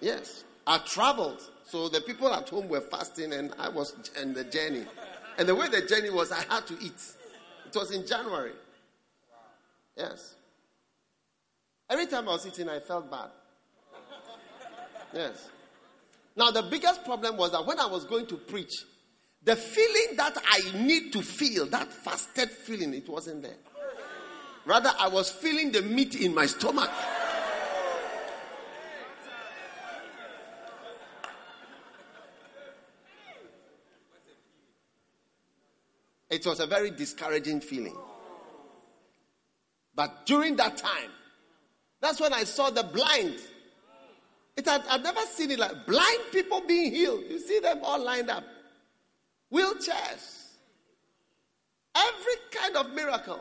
Yes. I traveled. So the people at home were fasting, and I was in the journey. And the way the journey was, I had to eat. It was in January. Yes. Every time I was eating, I felt bad. Yes. Now, the biggest problem was that when I was going to preach, the feeling that I need to feel, that fasted feeling, it wasn't there. Rather, I was feeling the meat in my stomach. It was a very discouraging feeling. But during that time, that's when I saw the blind. It had, I'd never seen it like blind people being healed. You see them all lined up. Wheelchairs. Every kind of miracle.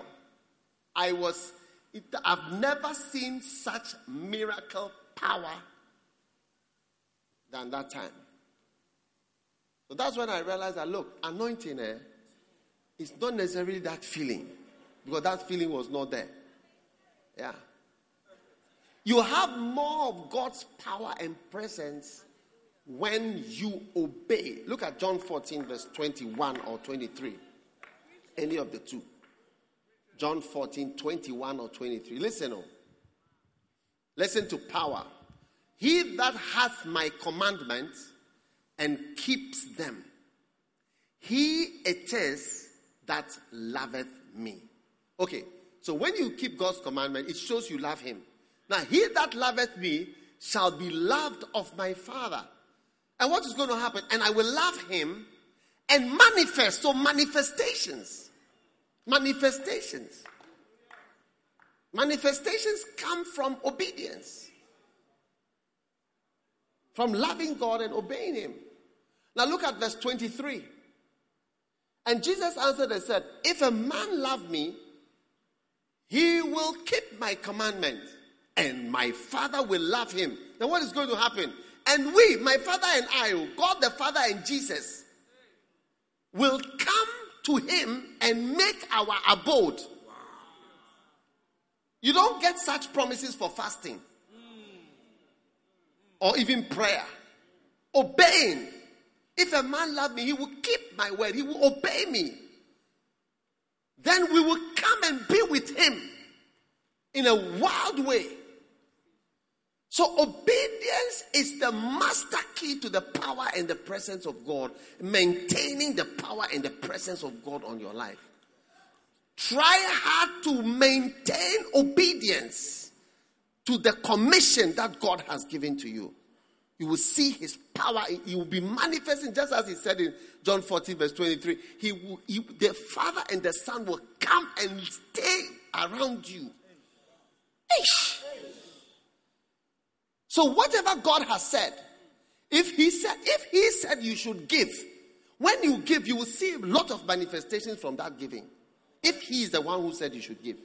I was, it, I've never seen such miracle power than that time. So that's when I realized that look, anointing eh, is not necessarily that feeling because that feeling was not there. Yeah. You have more of God's power and presence when you obey. Look at John 14, verse 21 or 23. Any of the two. John 14, 21 or 23. Listen, oh. Listen to power. He that hath my commandments and keeps them, he it is that loveth me. Okay, so when you keep God's commandment, it shows you love him. Now, he that loveth me shall be loved of my Father. And what is going to happen? And I will love him and manifest. So, manifestations. Manifestations. Manifestations come from obedience, from loving God and obeying him. Now, look at verse 23. And Jesus answered and said, If a man love me, he will keep my commandment, and my Father will love him. Then what is going to happen? And we, my Father and I, oh, God the Father and Jesus, will come to him and make our abode. You don't get such promises for fasting or even prayer. Obeying. If a man love me, he will keep my word, he will obey me. Then we will come and be with him in a wild way. So obedience is the master key to the power and the presence of God, maintaining the power and the presence of God on your life. Try hard to maintain obedience to the commission that God has given to you. You will see his power. He will be manifesting just as he said in John 14, verse 23. He will, he, the Father and the Son will come and stay around you. Ish. So whatever God has said, if he said, if he said you should give, when you give, you will see a lot of manifestations from that giving. If he is the one who said you should give.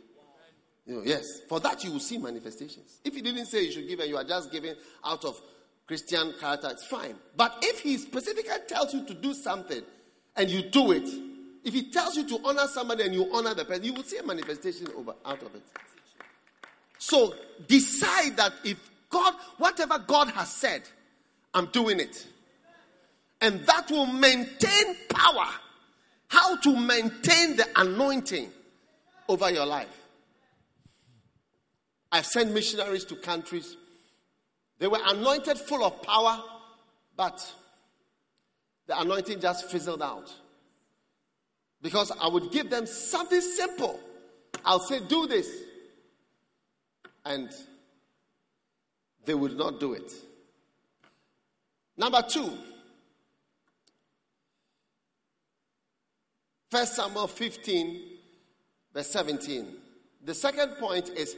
You know, yes, for that you will see manifestations. If he didn't say you should give and you are just giving out of Christian character, it's fine. But if he specifically tells you to do something and you do it, if he tells you to honor somebody and you honor the person, you will see a manifestation over out of it. So decide that if God, whatever God has said, I'm doing it. And that will maintain power. How to maintain the anointing over your life. I've sent missionaries to countries they were anointed full of power, but the anointing just fizzled out. Because I would give them something simple. I'll say, do this. And they would not do it. Number two, First Samuel 15, verse 17. The second point is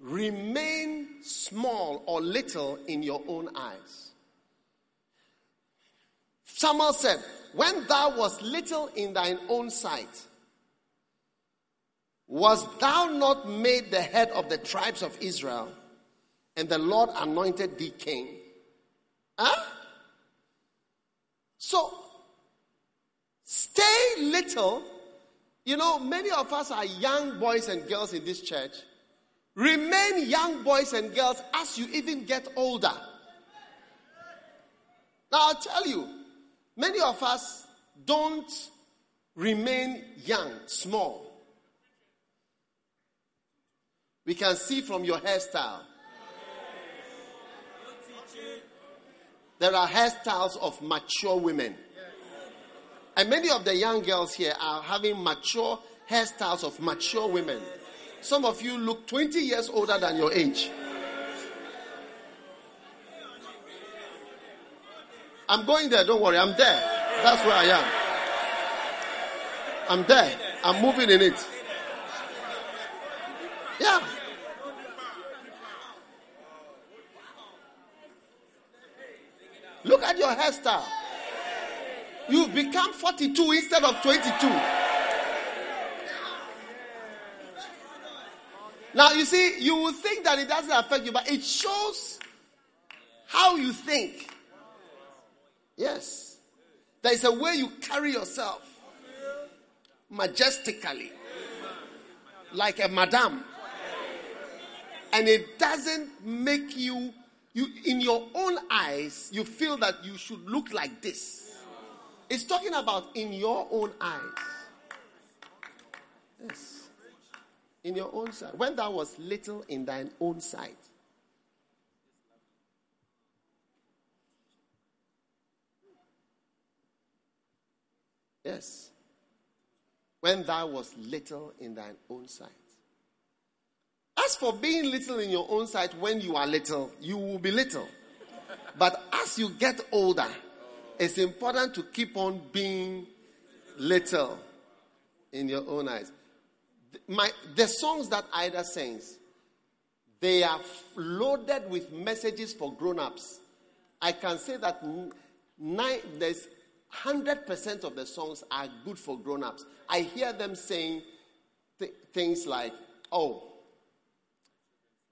remain small or little in your own eyes. Samuel said, When thou wast little in thine own sight, was thou not made the head of the tribes of Israel, and the Lord anointed thee king? Huh? So, stay little. You know, many of us are young boys and girls in this church Remain young boys and girls as you even get older. Now, I'll tell you, many of us don't remain young, small. We can see from your hairstyle. There are hairstyles of mature women. And many of the young girls here are having mature hairstyles of mature women. Some of you look 20 years older than your age. I'm going there, don't worry, I'm there. That's where I am. I'm there. I'm moving in it. Yeah. Look at your hairstyle. You've become 42 instead of 22. Now, you see, you will think that it doesn't affect you, but it shows how you think. Yes. There is a way you carry yourself majestically, like a madam. And it doesn't make you, you, in your own eyes, you feel that you should look like this. It's talking about in your own eyes. Yes in your own sight. When thou was little in thine own sight. Yes. When thou was little in thine own sight. As for being little in your own sight, when you are little, you will be little. But as you get older, it's important to keep on being little in your own eyes my, the songs that Ida sings, they are loaded with messages for grown-ups. I can say that nine, there's 100% of the songs are good for grown-ups. I hear them saying th- things like, oh,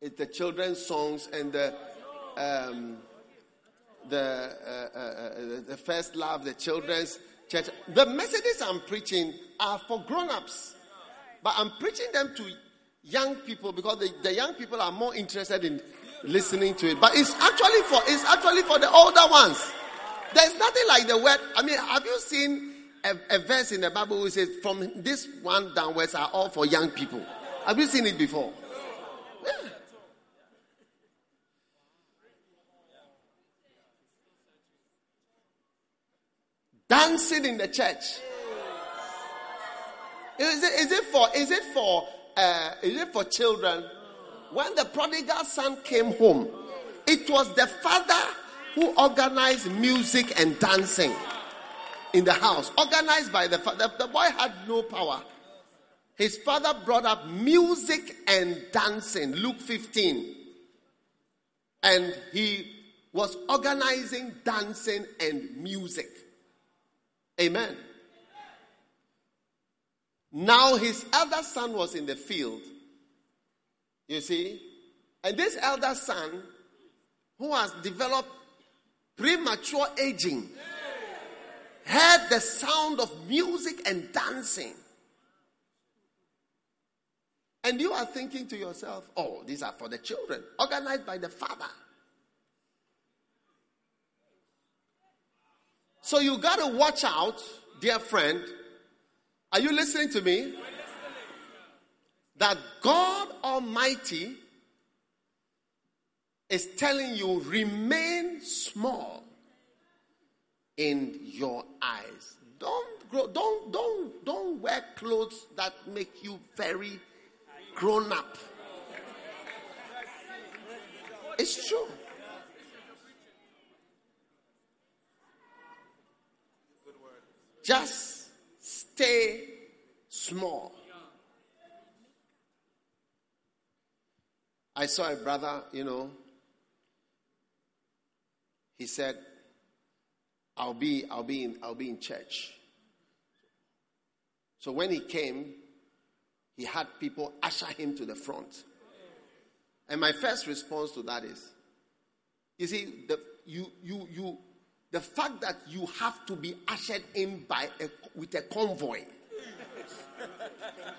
it's the children's songs and the, um, the, uh, uh, uh, the first love, the children's church. The messages I'm preaching are for grown-ups. But I'm preaching them to young people because the, the young people are more interested in listening to it. But it's actually for it's actually for the older ones. There's nothing like the word. I mean, have you seen a, a verse in the Bible which says, "From this one downwards are all for young people"? Have you seen it before? Yeah. Dancing in the church. Is it, is it for is it for uh, is it for children? When the prodigal son came home, it was the father who organized music and dancing in the house, organized by the father. The boy had no power. His father brought up music and dancing, Luke 15. And he was organizing dancing and music. Amen. Now his elder son was in the field. You see? And this elder son, who has developed premature aging, heard the sound of music and dancing. And you are thinking to yourself, oh, these are for the children, organized by the father. So you got to watch out, dear friend. Are you listening to me? That God Almighty is telling you remain small in your eyes. Don't grow, don't don't don't wear clothes that make you very grown up. It's true. Just stay small. I saw a brother, you know, he said, I'll be, I'll be in, I'll be in church. So when he came, he had people usher him to the front. And my first response to that is, you see, the, you, you, you, the fact that you have to be ushered in by a, with a convoy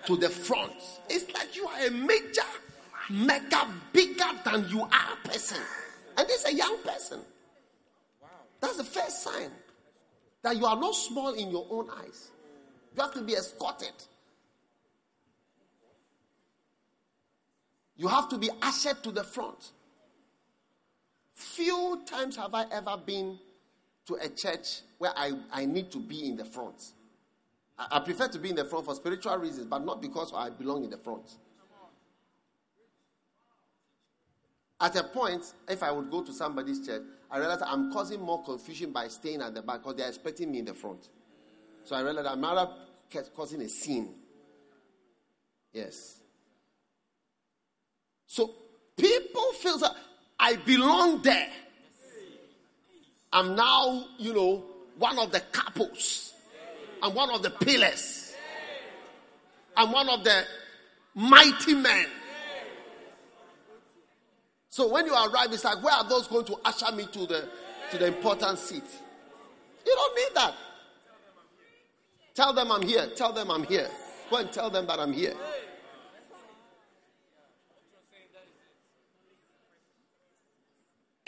to the front, it's like you are a major, mega, bigger than you are person. And this is a young person. That's the first sign that you are not small in your own eyes. You have to be escorted. You have to be ushered to the front. Few times have I ever been to a church where I, I need to be in the front. I, I prefer to be in the front for spiritual reasons, but not because I belong in the front. At a point, if I would go to somebody's church, I realize I'm causing more confusion by staying at the back because they're expecting me in the front. So I realize I'm rather causing a scene. Yes. So people feel that I belong there. I'm now, you know, one of the couples. I'm one of the pillars. I'm one of the mighty men. So when you arrive, it's like, where are those going to usher me to the to the important seat? You don't need that. Tell them I'm here. Tell them I'm here. Go and tell them that I'm here.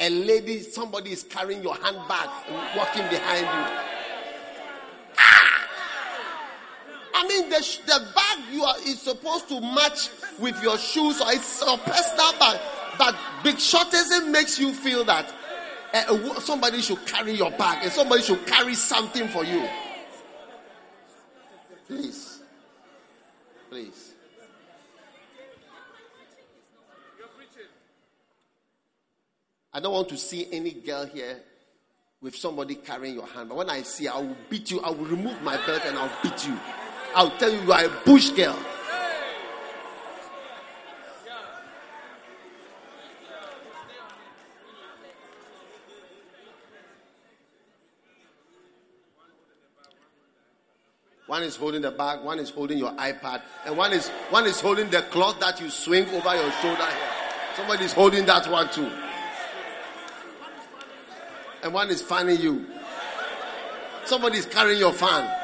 A lady, somebody is carrying your handbag and walking behind you. Ah! I mean, the, the bag you are is supposed to match with your shoes, or it's a personal bag. But big shortism makes you feel that uh, somebody should carry your bag and somebody should carry something for you. Please. Please. I don't want to see any girl here with somebody carrying your hand. But when I see, I will beat you. I will remove my belt and I'll beat you. I'll tell you you are a bush girl. One is holding the bag, one is holding your iPad, and one is one is holding the cloth that you swing over your shoulder here. Somebody is holding that one too and one is fanning you. Somebody is carrying your fan.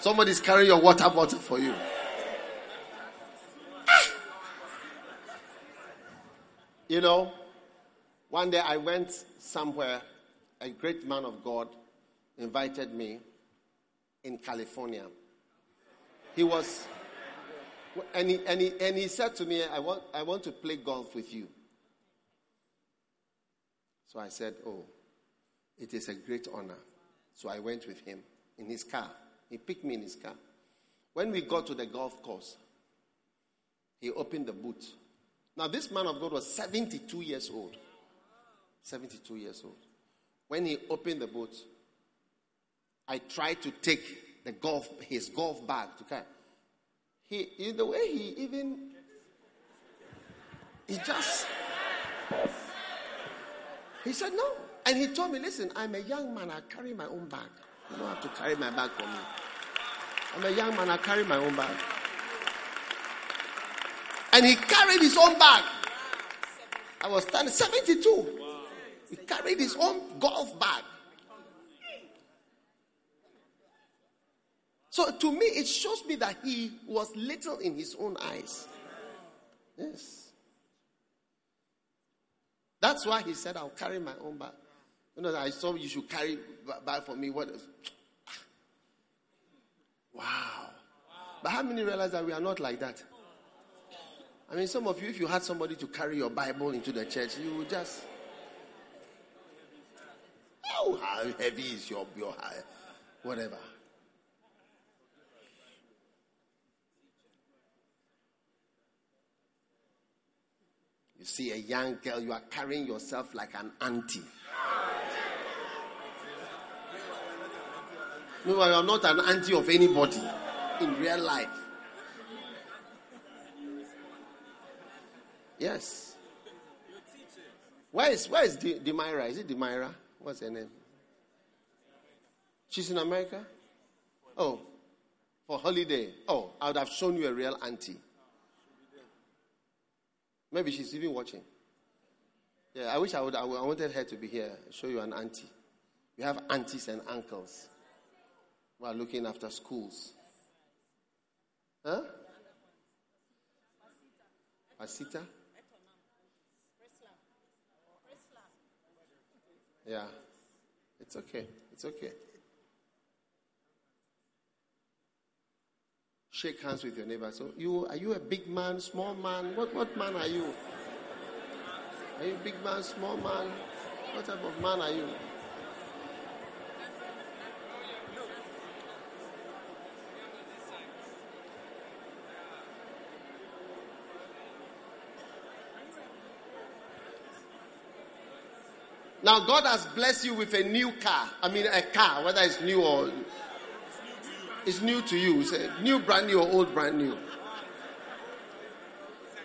Somebody is carrying your water bottle for you. Ah! You know, one day I went somewhere, a great man of God invited me in California. He was, and he, and he, and he said to me, I want, I want to play golf with you. So I said, Oh. It is a great honor. So I went with him in his car. He picked me in his car. When we got to the golf course, he opened the boot. Now, this man of God was 72 years old. 72 years old. When he opened the boot, I tried to take the golf, his golf bag to carry. He, in the way he even, he just, he said no. And he told me, listen, I'm a young man, I carry my own bag. You don't have to carry my bag for me. I'm a young man, I carry my own bag. And he carried his own bag. I was standing 72. He carried his own golf bag. So to me, it shows me that he was little in his own eyes. Yes. That's why he said, I'll carry my own bag. You know, I saw you should carry bag for me. What is. Wow. But how many realize that we are not like that? I mean, some of you, if you had somebody to carry your Bible into the church, you would just. Oh, how heavy is your, your whatever. See a young girl, you are carrying yourself like an auntie. No, you are not an auntie of anybody in real life. Yes. Where is where is De- Demira? Is it Demira? What's her name? She's in America. Oh, for holiday. Oh, I would have shown you a real auntie. Maybe she's even watching. Yeah, I wish I would. I wanted her to be here. Show you an auntie. We have aunties and uncles who are looking after schools. Huh? Asita? Yeah. It's okay. It's okay. Shake hands with your neighbor. So you are you a big man, small man? What what man are you? Are you big man, small man? What type of man are you? Now, God has blessed you with a new car. I mean, a car, whether it's new or it's new to you. It's a new, brand new, or old, brand new.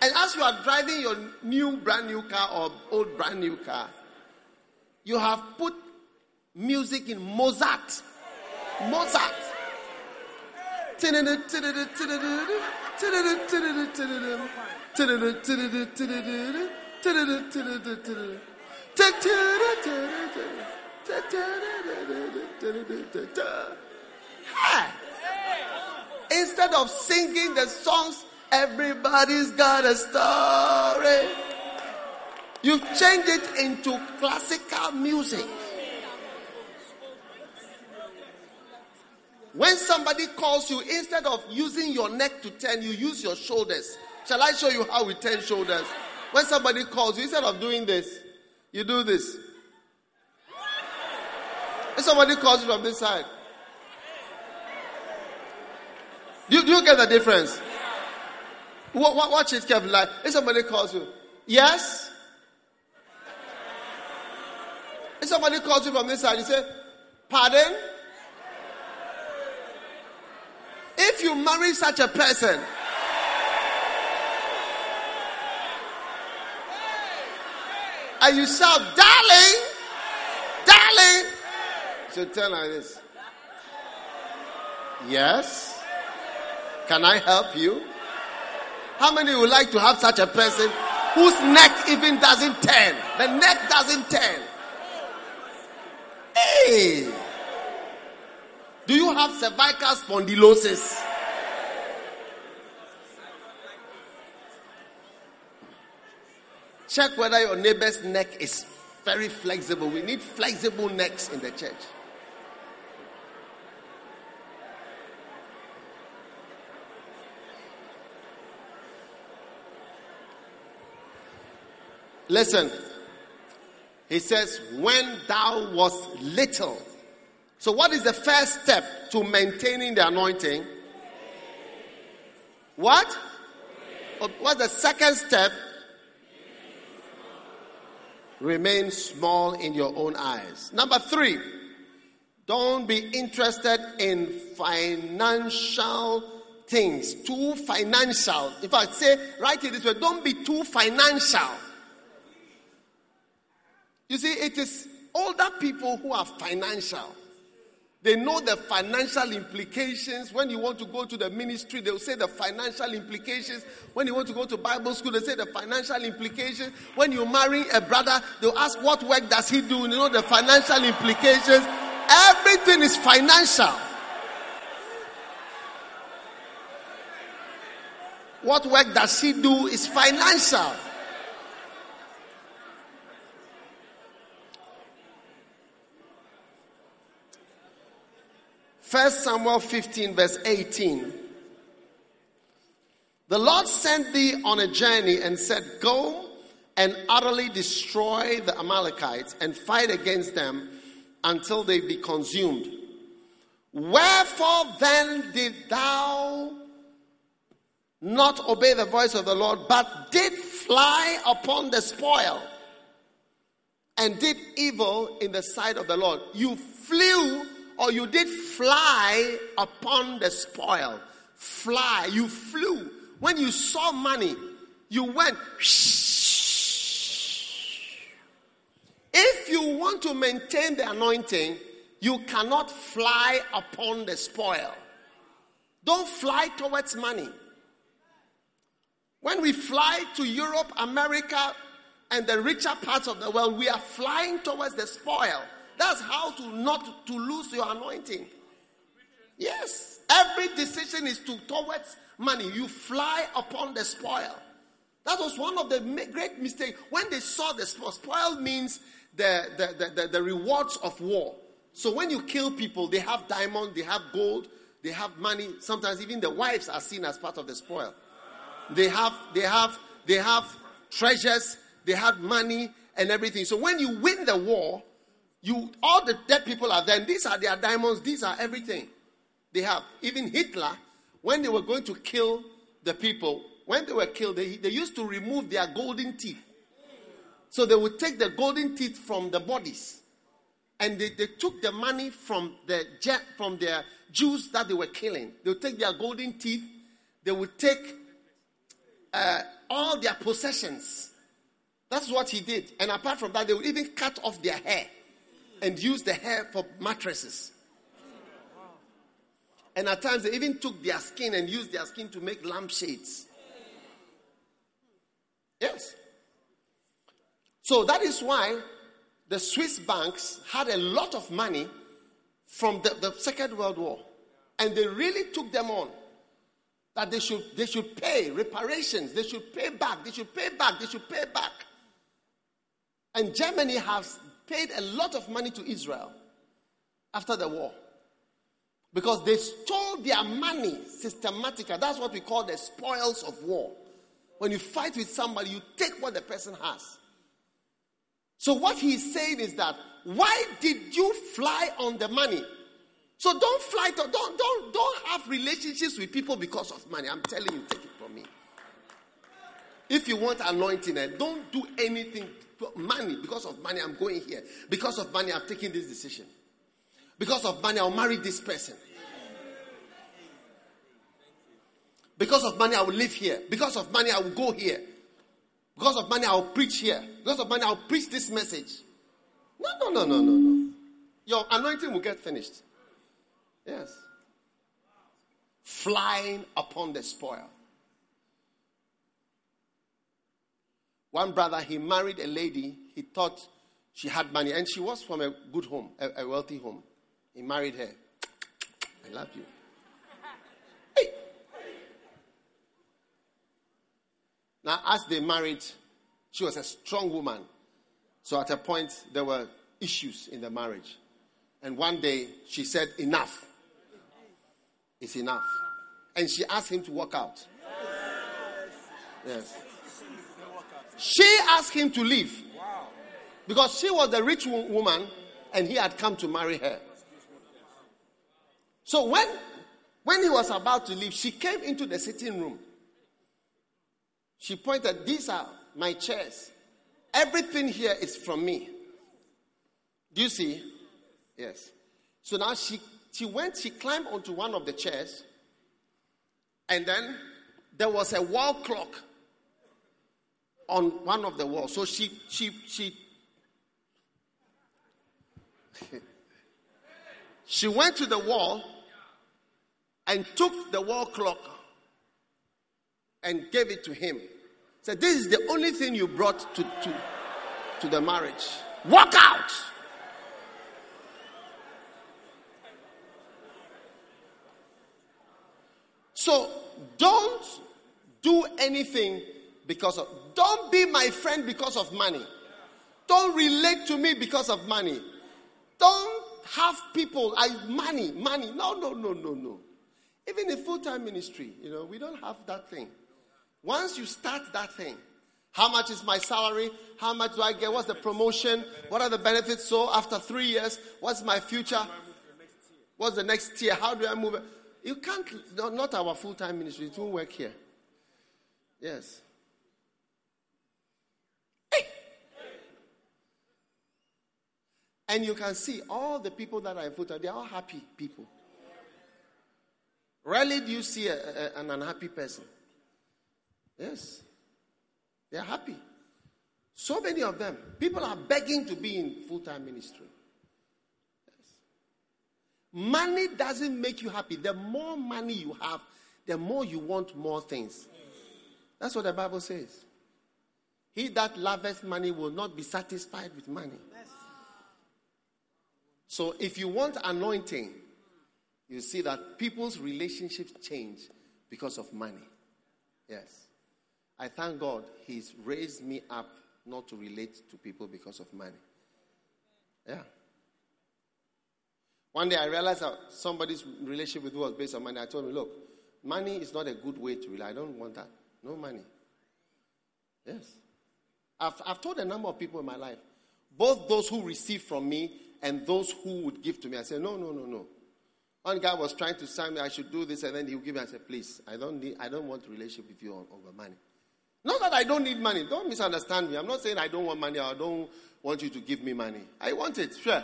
And as you are driving your new, brand new car or old, brand new car, you have put music in Mozart. Mozart. Instead of singing the songs, everybody's got a story. You've changed it into classical music. When somebody calls you, instead of using your neck to turn, you use your shoulders. Shall I show you how we turn shoulders? When somebody calls you, instead of doing this, you do this. If somebody calls you from this side, do you, do you get the difference? Watch it carefully. Like, if somebody calls you, yes. If somebody calls you from this side, you say, pardon. If you marry such a person, and you shout, darling, darling. So tell like this. Yes. Can I help you? How many would like to have such a person whose neck even doesn't turn? The neck doesn't turn. Hey! Do you have cervical spondylosis? Check whether your neighbor's neck is very flexible. We need flexible necks in the church. Listen, He says, When thou wast little. So, what is the first step to maintaining the anointing? What? What's the second step? Remain small in your own eyes. Number three, don't be interested in financial things. Too financial. In fact, say, write it this way don't be too financial. You see, it is older people who are financial. They know the financial implications. When you want to go to the ministry, they'll say the financial implications. When you want to go to Bible school, they say the financial implications. When you marry a brother, they'll ask what work does he do? You know the financial implications. Everything is financial. What work does she do is financial. First Samuel 15, verse 18. The Lord sent thee on a journey and said, Go and utterly destroy the Amalekites and fight against them until they be consumed. Wherefore then did thou not obey the voice of the Lord, but did fly upon the spoil and did evil in the sight of the Lord? You flew or you did fly upon the spoil. Fly, you flew. When you saw money, you went. If you want to maintain the anointing, you cannot fly upon the spoil. Don't fly towards money. When we fly to Europe, America, and the richer parts of the world, we are flying towards the spoil. That's how to not to lose your anointing. Yes. Every decision is to towards money. You fly upon the spoil. That was one of the great mistakes. When they saw the spoil, spoil means the, the, the, the, the rewards of war. So when you kill people, they have diamond, they have gold, they have money. Sometimes even the wives are seen as part of the spoil. They have, they have, they have treasures, they have money and everything. So when you win the war, you all the dead people are there. these are their diamonds. These are everything they have. Even Hitler, when they were going to kill the people, when they were killed, they, they used to remove their golden teeth. So they would take the golden teeth from the bodies, and they, they took the money from the from their Jews that they were killing. They would take their golden teeth. They would take uh, all their possessions. That's what he did. And apart from that, they would even cut off their hair and use the hair for mattresses. And at times, they even took their skin and used their skin to make lampshades. Yes. So that is why the Swiss banks had a lot of money from the, the Second World War. And they really took them on that they should, they should pay reparations, they should pay back, they should pay back, they should pay back. And Germany has paid a lot of money to Israel after the war because they stole their money systematically. That's what we call the spoils of war. When you fight with somebody, you take what the person has. So, what he's saying is that why did you fly on the money? So don't fly to, don't don't don't have relationships with people because of money. I'm telling you, take it from me. If you want anointing, and eh, don't do anything money because of money. I'm going here because of money. I'm taking this decision because of money. I'll marry this person. Because of money, I will live here. Because of money, I will go here. Because of money, I will preach here. Because of money, I will preach this message. No, no, no, no, no, no. Your anointing will get finished. Yes. Flying upon the spoil. One brother, he married a lady, he thought she had money, and she was from a good home, a, a wealthy home. He married her. I love you. Hey. Now, as they married, she was a strong woman. So at a point, there were issues in the marriage. And one day, she said, Enough. It's enough. And she asked him to walk out. Yes. She asked him to leave. Because she was the rich woman and he had come to marry her. So when, when he was about to leave, she came into the sitting room. She pointed, These are my chairs. Everything here is from me. Do you see? Yes. So now she, she went, she climbed onto one of the chairs, and then there was a wall clock on one of the walls. So she she she she went to the wall and took the wall clock and gave it to him. Said, This is the only thing you brought to, to, to the marriage. Walk out! So don't do anything because of don't be my friend because of money. Don't relate to me because of money. Don't have people I money, money. No, no, no, no, no. Even in full-time ministry, you know, we don't have that thing. Once you start that thing, how much is my salary? How much do I get? What's the promotion? What are the benefits? So after three years, what's my future? What's the next tier? How do I move? You can't, no, not our full time ministry. It won't work here. Yes. Hey! And you can see all the people that are in full time, they're all happy people. Rarely do you see a, a- an unhappy person. Yes. They're happy. So many of them. People are begging to be in full time ministry. Yes. Money doesn't make you happy. The more money you have, the more you want more things. That's what the Bible says. He that loveth money will not be satisfied with money. So if you want anointing, you see that people's relationships change because of money. Yes. I thank God He's raised me up not to relate to people because of money. Yeah. One day I realized that somebody's relationship with me was based on money. I told him, look, money is not a good way to relate. I don't want that. No money. Yes. I've, I've told a number of people in my life, both those who receive from me and those who would give to me. I said, no, no, no, no. One guy was trying to sign me, I should do this, and then he'll give me. I said, please, I don't need, I don't want relationship with you over money. Not that I don't need money. Don't misunderstand me. I'm not saying I don't want money or I don't want you to give me money. I want it, sure.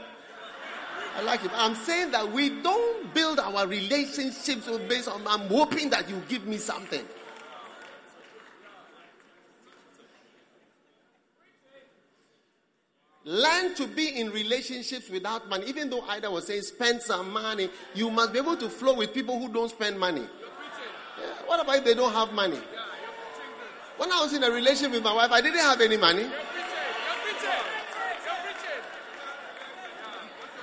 I like it. I'm saying that we don't build our relationships based on I'm hoping that you give me something. Learn to be in relationships without money. Even though Ida was saying spend some money, you must be able to flow with people who don't spend money. Yeah, What about if they don't have money? When I was in a relationship with my wife, I didn't have any money.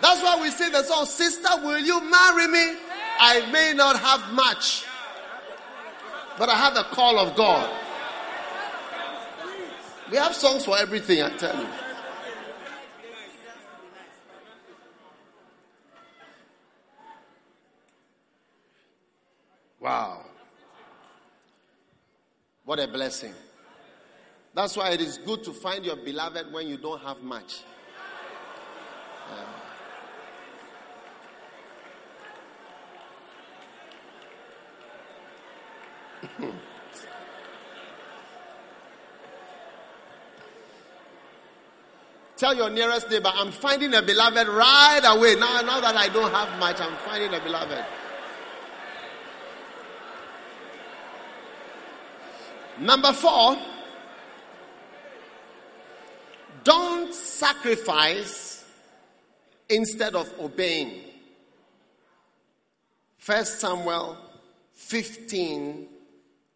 That's why we say the song, Sister, will you marry me? I may not have much, but I have the call of God. We have songs for everything, I tell you. Wow. What a blessing. That's why it is good to find your beloved when you don't have much. Tell your nearest neighbor, I'm finding a beloved right away. Now, now that I don't have much, I'm finding a beloved. Number four, don't sacrifice instead of obeying. First Samuel 15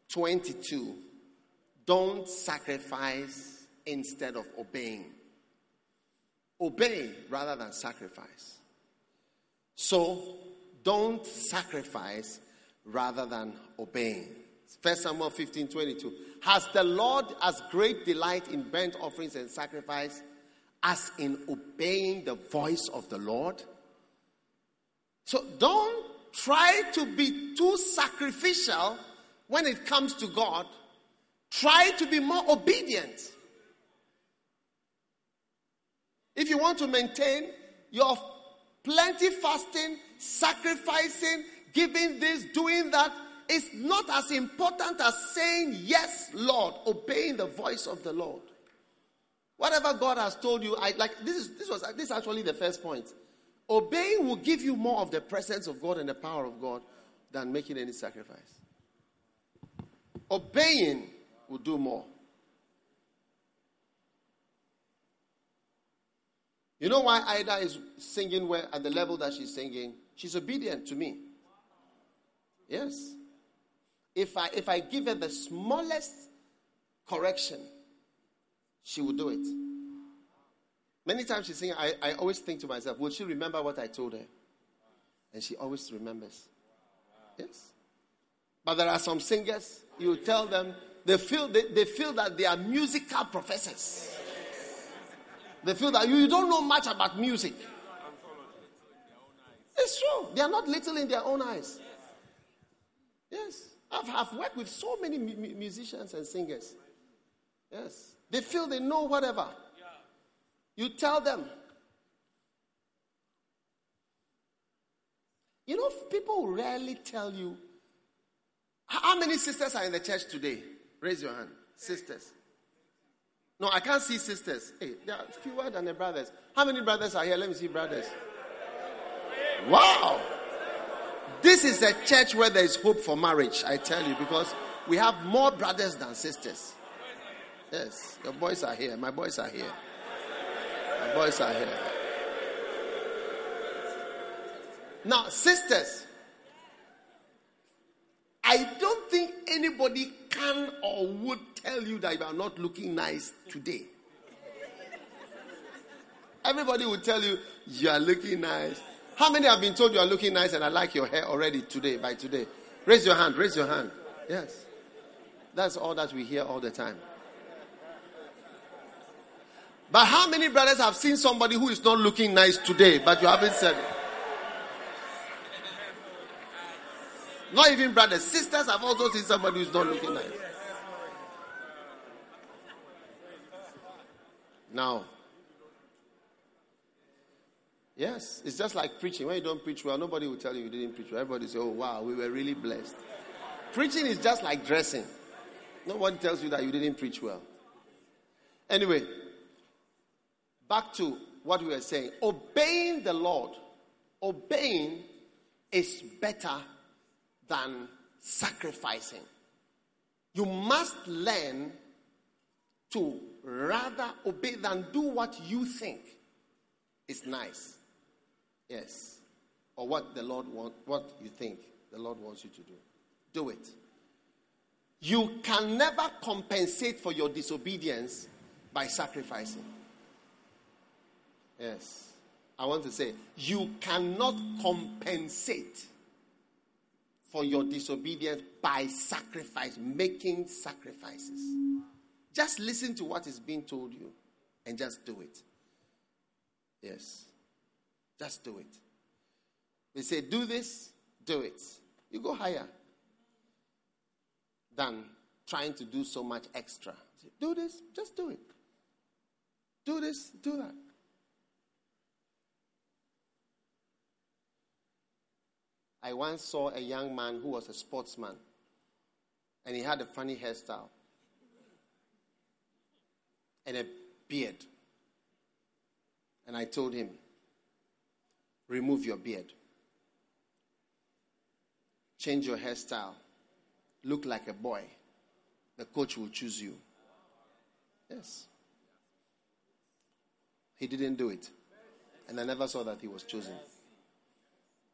22. Don't sacrifice instead of obeying. Obey rather than sacrifice. So don't sacrifice rather than obeying. First Samuel 15 22. Has the Lord as great delight in burnt offerings and sacrifice as in obeying the voice of the Lord? So don't try to be too sacrificial when it comes to God. Try to be more obedient. If you want to maintain your plenty fasting, sacrificing, giving this, doing that, is not as important as saying, Yes, Lord, obeying the voice of the Lord. Whatever God has told you, I like this is this was this is actually the first point. Obeying will give you more of the presence of God and the power of God than making any sacrifice. Obeying will do more. You know why Ida is singing where, at the level that she's singing? She's obedient to me. Yes. If I if I give her the smallest correction, she will do it. Many times she's singing, I, I always think to myself, will she remember what I told her? And she always remembers. Yes. But there are some singers, you tell them, they feel, they, they feel that they are musical professors. They feel that you don't know much about music. It's true. They are not little in their own eyes. Yes. I've, I've worked with so many mu- musicians and singers. Yes. They feel they know whatever. You tell them. You know, people rarely tell you. How many sisters are in the church today? Raise your hand. Sisters. No, I can't see sisters. Hey, there are fewer than the brothers. How many brothers are here? Let me see brothers. Wow. This is a church where there is hope for marriage, I tell you, because we have more brothers than sisters. Yes, your boys are here. My boys are here. My boys are here. Now, sisters, I don't think anybody can or would tell you that you are not looking nice today. Everybody will tell you you are looking nice. How many have been told you are looking nice and I like your hair already today, by today? Raise your hand, raise your hand. Yes. That's all that we hear all the time. But how many brothers have seen somebody who is not looking nice today, but you haven't said it? Not even brothers, sisters have also seen somebody who's not looking nice. Now, yes, it's just like preaching. When you don't preach well, nobody will tell you you didn't preach well. Everybody say, "Oh wow, we were really blessed." Preaching is just like dressing. No one tells you that you didn't preach well. Anyway, back to what we were saying. Obeying the Lord, obeying is better than sacrificing. You must learn to rather obey than do what you think is nice. Yes. Or what the Lord wants, what you think the Lord wants you to do. Do it. You can never compensate for your disobedience by sacrificing. Yes. I want to say, you cannot compensate for your disobedience by sacrifice, making sacrifices. Just listen to what is being told you and just do it. Yes. Just do it. They say, do this, do it. You go higher than trying to do so much extra. Do this, just do it. Do this, do that. I once saw a young man who was a sportsman and he had a funny hairstyle and a beard. And I told him, remove your beard, change your hairstyle, look like a boy. The coach will choose you. Yes. He didn't do it. And I never saw that he was chosen.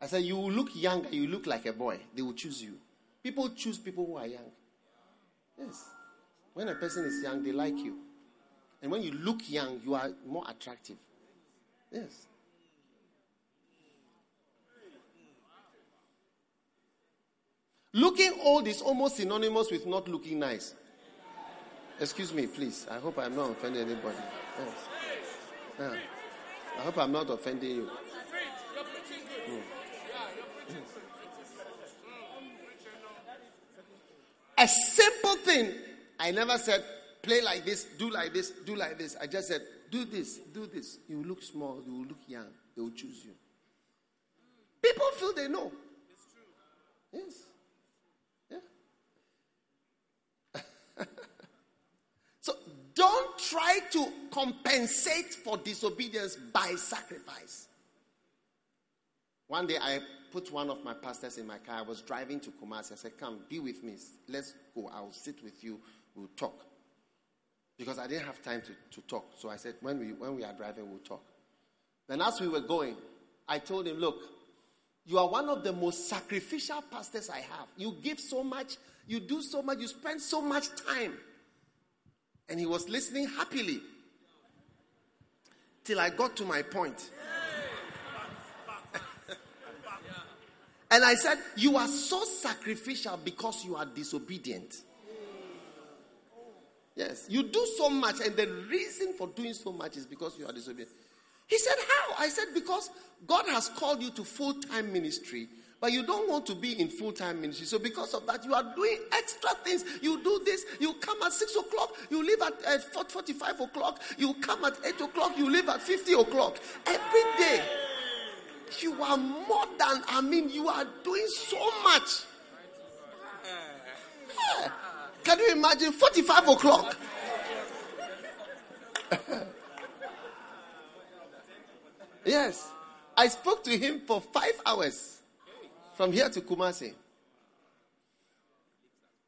I said, You look young you look like a boy. They will choose you. People choose people who are young. Yes. When a person is young, they like you. And when you look young, you are more attractive. Yes. Looking old is almost synonymous with not looking nice. Excuse me, please. I hope I'm not offending anybody. Yeah. I hope I'm not offending you. Mm. A simple thing. I never said, play like this, do like this, do like this. I just said, do this, do this. You look small, you look young, they will choose you. People feel they know. Yes. Yeah. so don't try to compensate for disobedience by sacrifice. One day I put one of my pastors in my car. I was driving to Kumasi. I said, Come, be with me. Let's go. I'll sit with you. We'll talk. Because I didn't have time to, to talk. So I said, when we, when we are driving, we'll talk. Then as we were going, I told him, Look, you are one of the most sacrificial pastors I have. You give so much, you do so much, you spend so much time. And he was listening happily. Till I got to my point. and I said, You are so sacrificial because you are disobedient. Yes, you do so much, and the reason for doing so much is because you are disobedient. He said, How? I said, Because God has called you to full time ministry, but you don't want to be in full time ministry. So, because of that, you are doing extra things. You do this, you come at 6 o'clock, you leave at, uh, at 45 o'clock, you come at 8 o'clock, you leave at 50 o'clock. Every day, you are more than, I mean, you are doing so much. Yeah. Can you imagine 45 o'clock? yes. I spoke to him for five hours from here to Kumasi.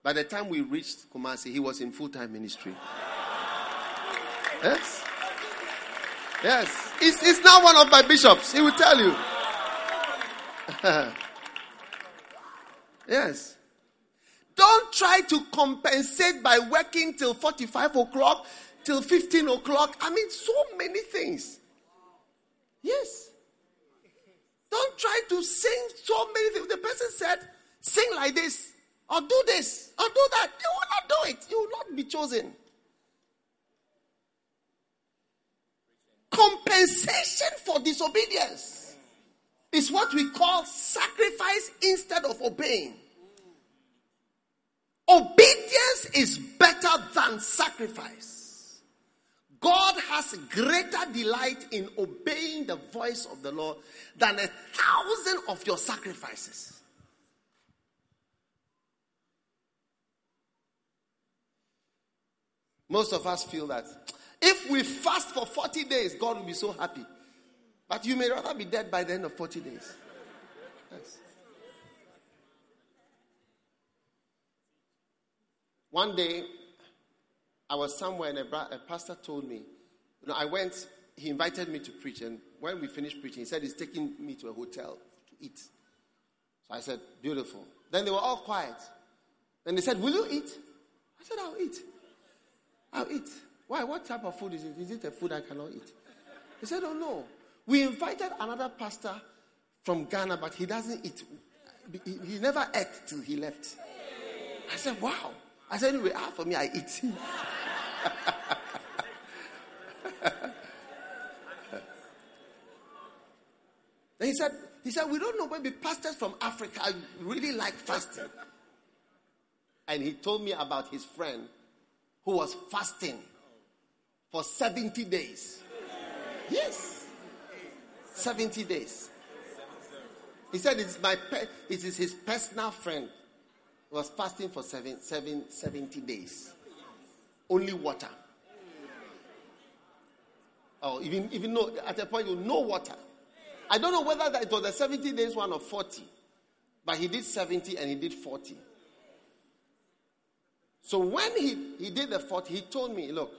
By the time we reached Kumasi, he was in full time ministry. Yes. Yes. He's, he's now one of my bishops. He will tell you. yes. Don't try to compensate by working till 45 o'clock, till 15 o'clock. I mean, so many things. Yes. Don't try to sing so many things. The person said, sing like this, or do this, or do that. You will not do it. You will not be chosen. Compensation for disobedience is what we call sacrifice instead of obeying. Obedience is better than sacrifice. God has greater delight in obeying the voice of the Lord than a thousand of your sacrifices. Most of us feel that if we fast for 40 days, God will be so happy. But you may rather be dead by the end of 40 days. Yes. One day, I was somewhere and a, bra- a pastor told me, you know, I went, he invited me to preach, and when we finished preaching, he said he's taking me to a hotel to eat. So I said, beautiful. Then they were all quiet. Then they said, will you eat? I said, I'll eat. I'll eat. Why? What type of food is it? Is it a food I cannot eat? He said, oh no. We invited another pastor from Ghana, but he doesn't eat. He, he never ate till he left. I said, wow. I said, anyway, ah, for me, I eat. then he said, he said, we don't know, maybe pastors from Africa really like fasting. And he told me about his friend who was fasting for 70 days. Yes. 70 days. He said it's my pe- it is his personal friend. Was fasting for seven, seven, 70 days. Only water. Oh, even even no at a point you no water. I don't know whether that it was a 70 days one or 40. But he did 70 and he did 40. So when he, he did the 40, he told me, look,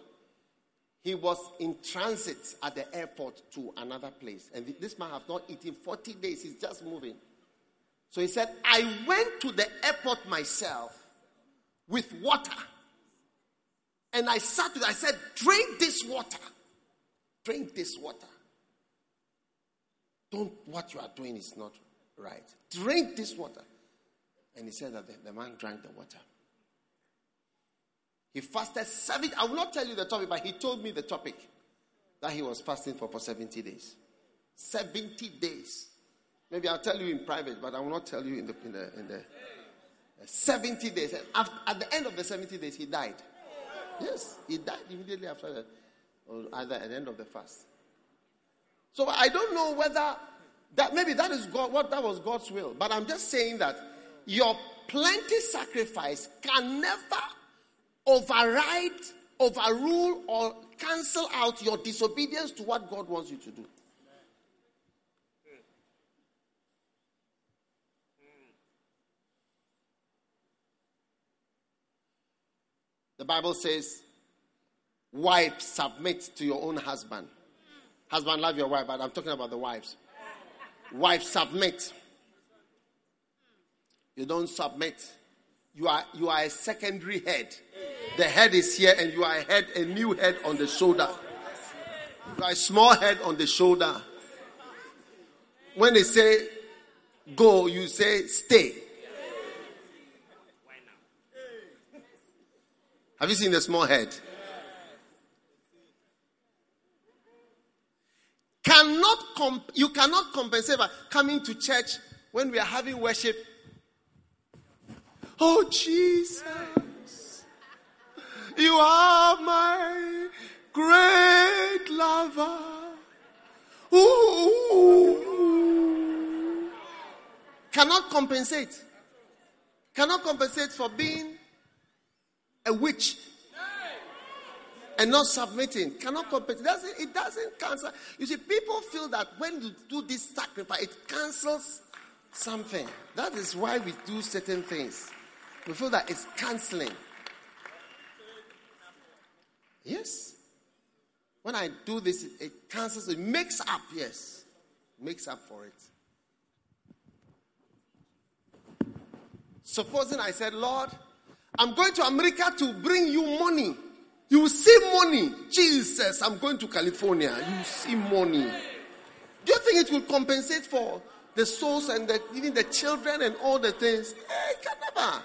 he was in transit at the airport to another place. And this man has not eaten 40 days. He's just moving. So he said, I went to the airport myself with water. And I sat with, I said, drink this water. Drink this water. Don't, what you are doing is not right. Drink this water. And he said that the, the man drank the water. He fasted seven. I will not tell you the topic, but he told me the topic that he was fasting for for 70 days. 70 days. Maybe I'll tell you in private, but I will not tell you in the in the, in the 70 days. And at the end of the 70 days, he died. Yes, he died immediately after that. or at the end of the fast. So I don't know whether that maybe that is God, what that was God's will. But I'm just saying that your plenty sacrifice can never override, overrule, or cancel out your disobedience to what God wants you to do. The Bible says, wife, submit to your own husband. Husband, love your wife, but I'm talking about the wives. Wife, submit. You don't submit. You are, you are a secondary head. The head is here, and you are a head, a new head on the shoulder. You are a small head on the shoulder. When they say go, you say stay. Have you seen the small head? Cannot comp- you cannot compensate by coming to church when we are having worship. Oh Jesus, you are my great lover. Ooh. Cannot compensate. Cannot compensate for being a witch and not submitting cannot compensate. It doesn't, it doesn't cancel. You see, people feel that when you do this sacrifice, it cancels something. That is why we do certain things. We feel that it's canceling. Yes. When I do this, it, it cancels, it makes up, yes. Makes up for it. Supposing I said, Lord, I'm going to America to bring you money. You see money. Jesus, I'm going to California. You see money. Do you think it will compensate for the souls and the, even the children and all the things? Eh, hey, can never.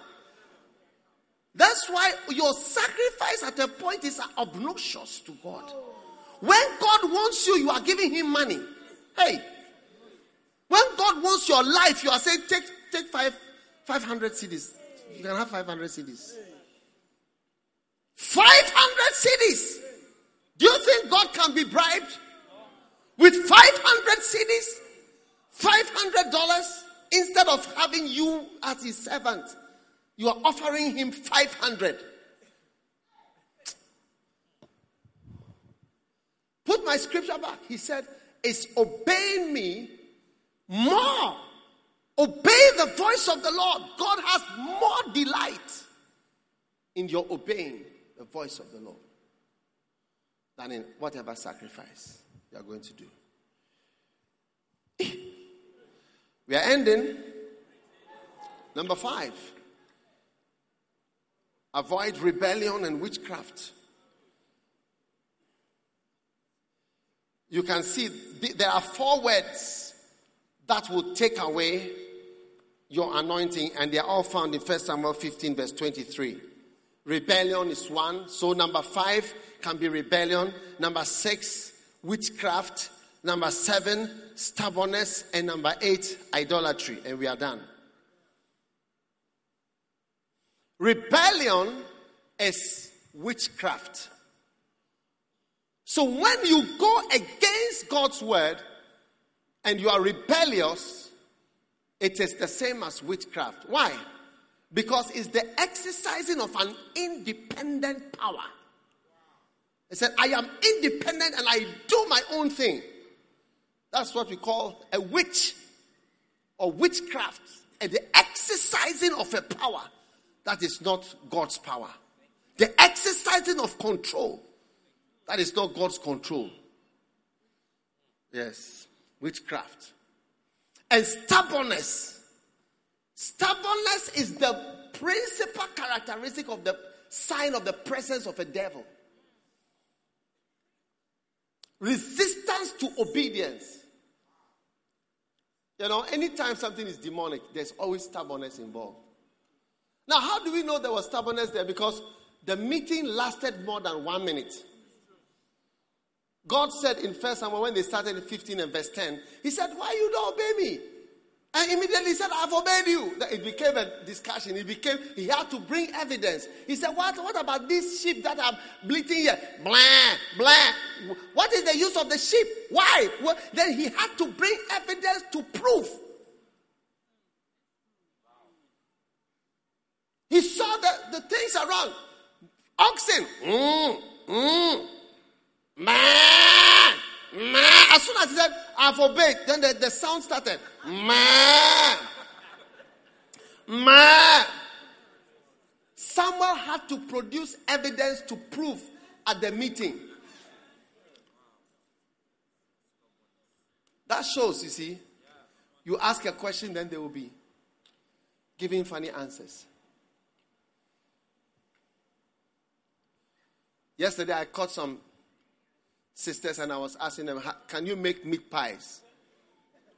That's why your sacrifice at a point is obnoxious to God. When God wants you, you are giving Him money. Hey, when God wants your life, you are saying, take, take five, 500 cedis. You can have 500 cedis. 500 cedis. Do you think God can be bribed with 500 cedis? $500 instead of having you as his servant. You are offering him 500. Put my scripture back. He said, Is obeying me more. Obey the voice of the Lord. God has more delight in your obeying the voice of the Lord than in whatever sacrifice you are going to do. We are ending. Number five avoid rebellion and witchcraft. You can see there are four words that will take away your anointing, and they are all found in 1 Samuel 15, verse 23. Rebellion is one. So, number five can be rebellion. Number six, witchcraft. Number seven, stubbornness. And number eight, idolatry. And we are done. Rebellion is witchcraft. So, when you go against God's word and you are rebellious, it is the same as witchcraft. Why? Because it's the exercising of an independent power. He said, I am independent and I do my own thing. That's what we call a witch or witchcraft. And the exercising of a power that is not God's power. The exercising of control that is not God's control. Yes, witchcraft. And stubbornness Stubbornness is the principal characteristic of the sign of the presence of a devil. Resistance to obedience. You know, anytime something is demonic, there's always stubbornness involved. Now, how do we know there was stubbornness there? Because the meeting lasted more than one minute. God said in First Samuel when they started in 15 and verse 10, He said, Why you don't obey me? And immediately he said, I forbade you. It became a discussion. It became, he had to bring evidence. He said, What, what about these sheep that are bleating here? Blah, blah. What is the use of the sheep? Why? Well, then he had to bring evidence to prove. He saw the, the things around. Oxen. Mm, mm, man. Man. As soon as he said, I forbade, then the, the sound started. Man. Man. Samuel had to produce evidence to prove at the meeting. That shows, you see, you ask a question, then they will be giving funny answers. Yesterday, I caught some sisters and I was asking them, Can you make meat pies?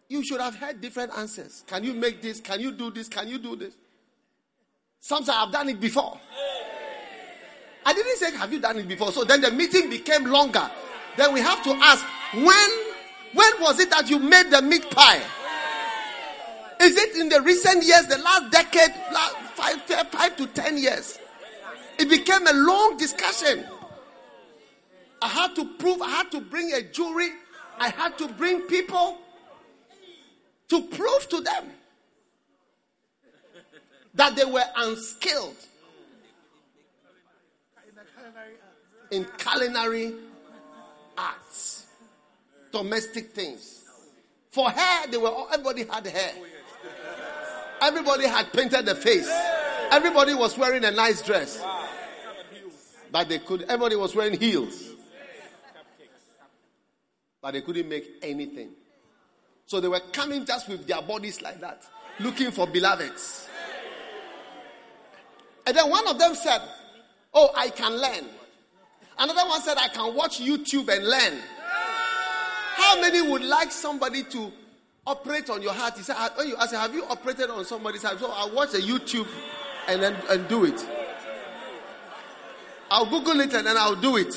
You should have had different answers. Can you make this? Can you do this? Can you do this? Some say, I've done it before. I didn't say, Have you done it before? So then the meeting became longer. Then we have to ask, When, when was it that you made the meat pie? Is it in the recent years, the last decade, five, five to ten years? It became a long discussion. I had to prove, I had to bring a jury, I had to bring people to prove to them that they were unskilled in culinary arts, domestic things. For hair, they were everybody had hair. Everybody had painted the face. Everybody was wearing a nice dress. But they could everybody was wearing heels but they couldn't make anything. So they were coming just with their bodies like that, looking for beloveds. And then one of them said, Oh, I can learn. Another one said, I can watch YouTube and learn. How many would like somebody to operate on your heart? He said, you ask, Have you operated on somebody's heart? So I'll watch a YouTube and then and do it. I'll Google it and then I'll do it.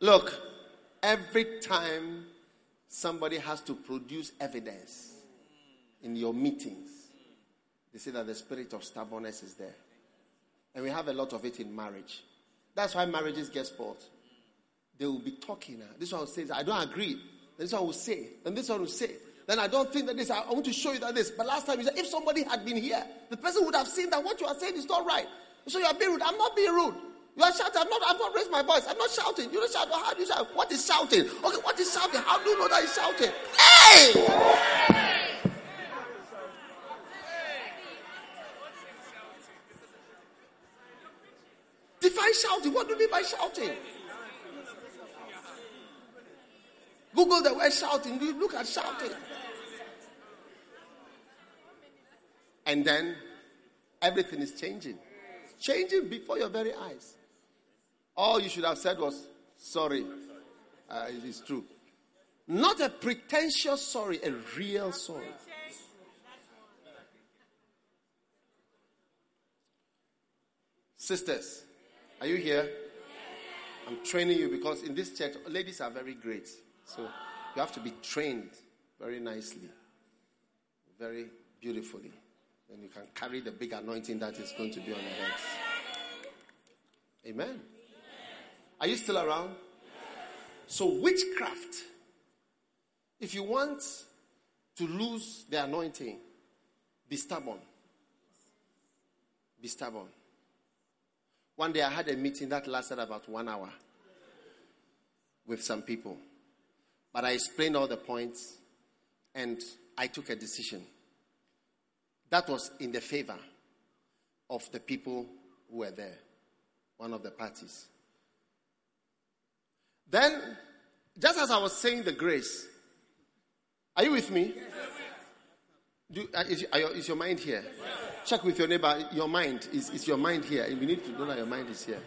Look, every time somebody has to produce evidence in your meetings, they say that the spirit of stubbornness is there. And we have a lot of it in marriage. That's why marriages get spoiled. They will be talking. Ah, this one will say, I don't agree. This one will say. And this one will say. Then I don't think that this, I want to show you that this. But last time you said, if somebody had been here, the person would have seen that what you are saying is not right. So you are being rude. I'm not being rude. You are shouting. I'm not, I've not raised my voice. I'm not shouting. You don't shout. How do you shout? What is shouting? Okay, what is shouting? How do you know that he's shouting? Hey! Define shouting. What do you mean by shouting? Google the word shouting. You look at shouting. And then everything is changing. changing before your very eyes. All you should have said was, sorry. Uh, it is true. Not a pretentious sorry, a real sorry. Sisters, are you here? I'm training you because in this church, ladies are very great. So you have to be trained very nicely, very beautifully. Then you can carry the big anointing that is going to be on your heads. Amen. Are you still around? So, witchcraft, if you want to lose the anointing, be stubborn. Be stubborn. One day I had a meeting that lasted about one hour with some people. But I explained all the points and I took a decision. That was in the favor of the people who were there, one of the parties. Then, just as I was saying the grace, are you with me? Do, uh, is, your, is, your, mind here? Check with your neighbor. Your mind is, is your mind here, we need to know that your mind is here.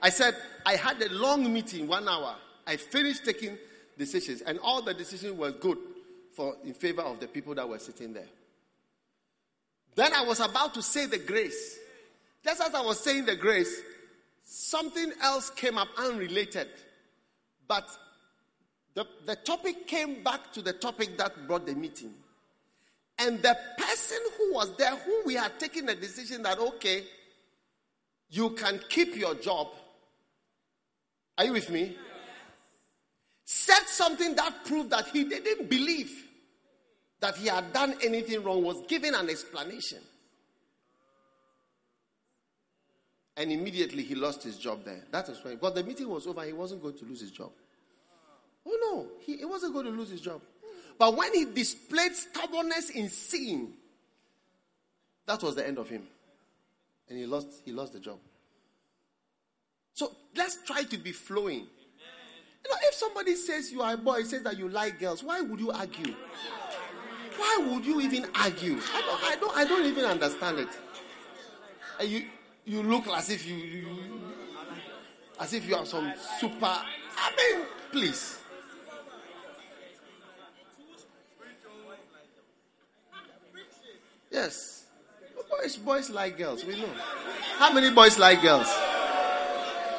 I said I had a long meeting, one hour. I finished taking decisions, and all the decisions were good for in favor of the people that were sitting there. Then I was about to say the grace. Just as I was saying the grace, something else came up unrelated. But the, the topic came back to the topic that brought the meeting. And the person who was there, who we had taken a decision that, okay, you can keep your job. Are you with me? Said something that proved that he didn't believe that he had done anything wrong, was giving an explanation. And immediately he lost his job there. That was why. But the meeting was over, he wasn't going to lose his job. Oh no, he, he wasn't going to lose his job. But when he displayed stubbornness in sin, that was the end of him. And he lost, he lost the job. So let's try to be flowing. You know, if somebody says you are a boy, says that you like girls, why would you argue? Why would you even argue? I don't, I don't, I don't even understand it. And you, you look as if you, you, as if you are some super. I mean, please. Yes. Boys, boys like girls. We know. How many boys like girls?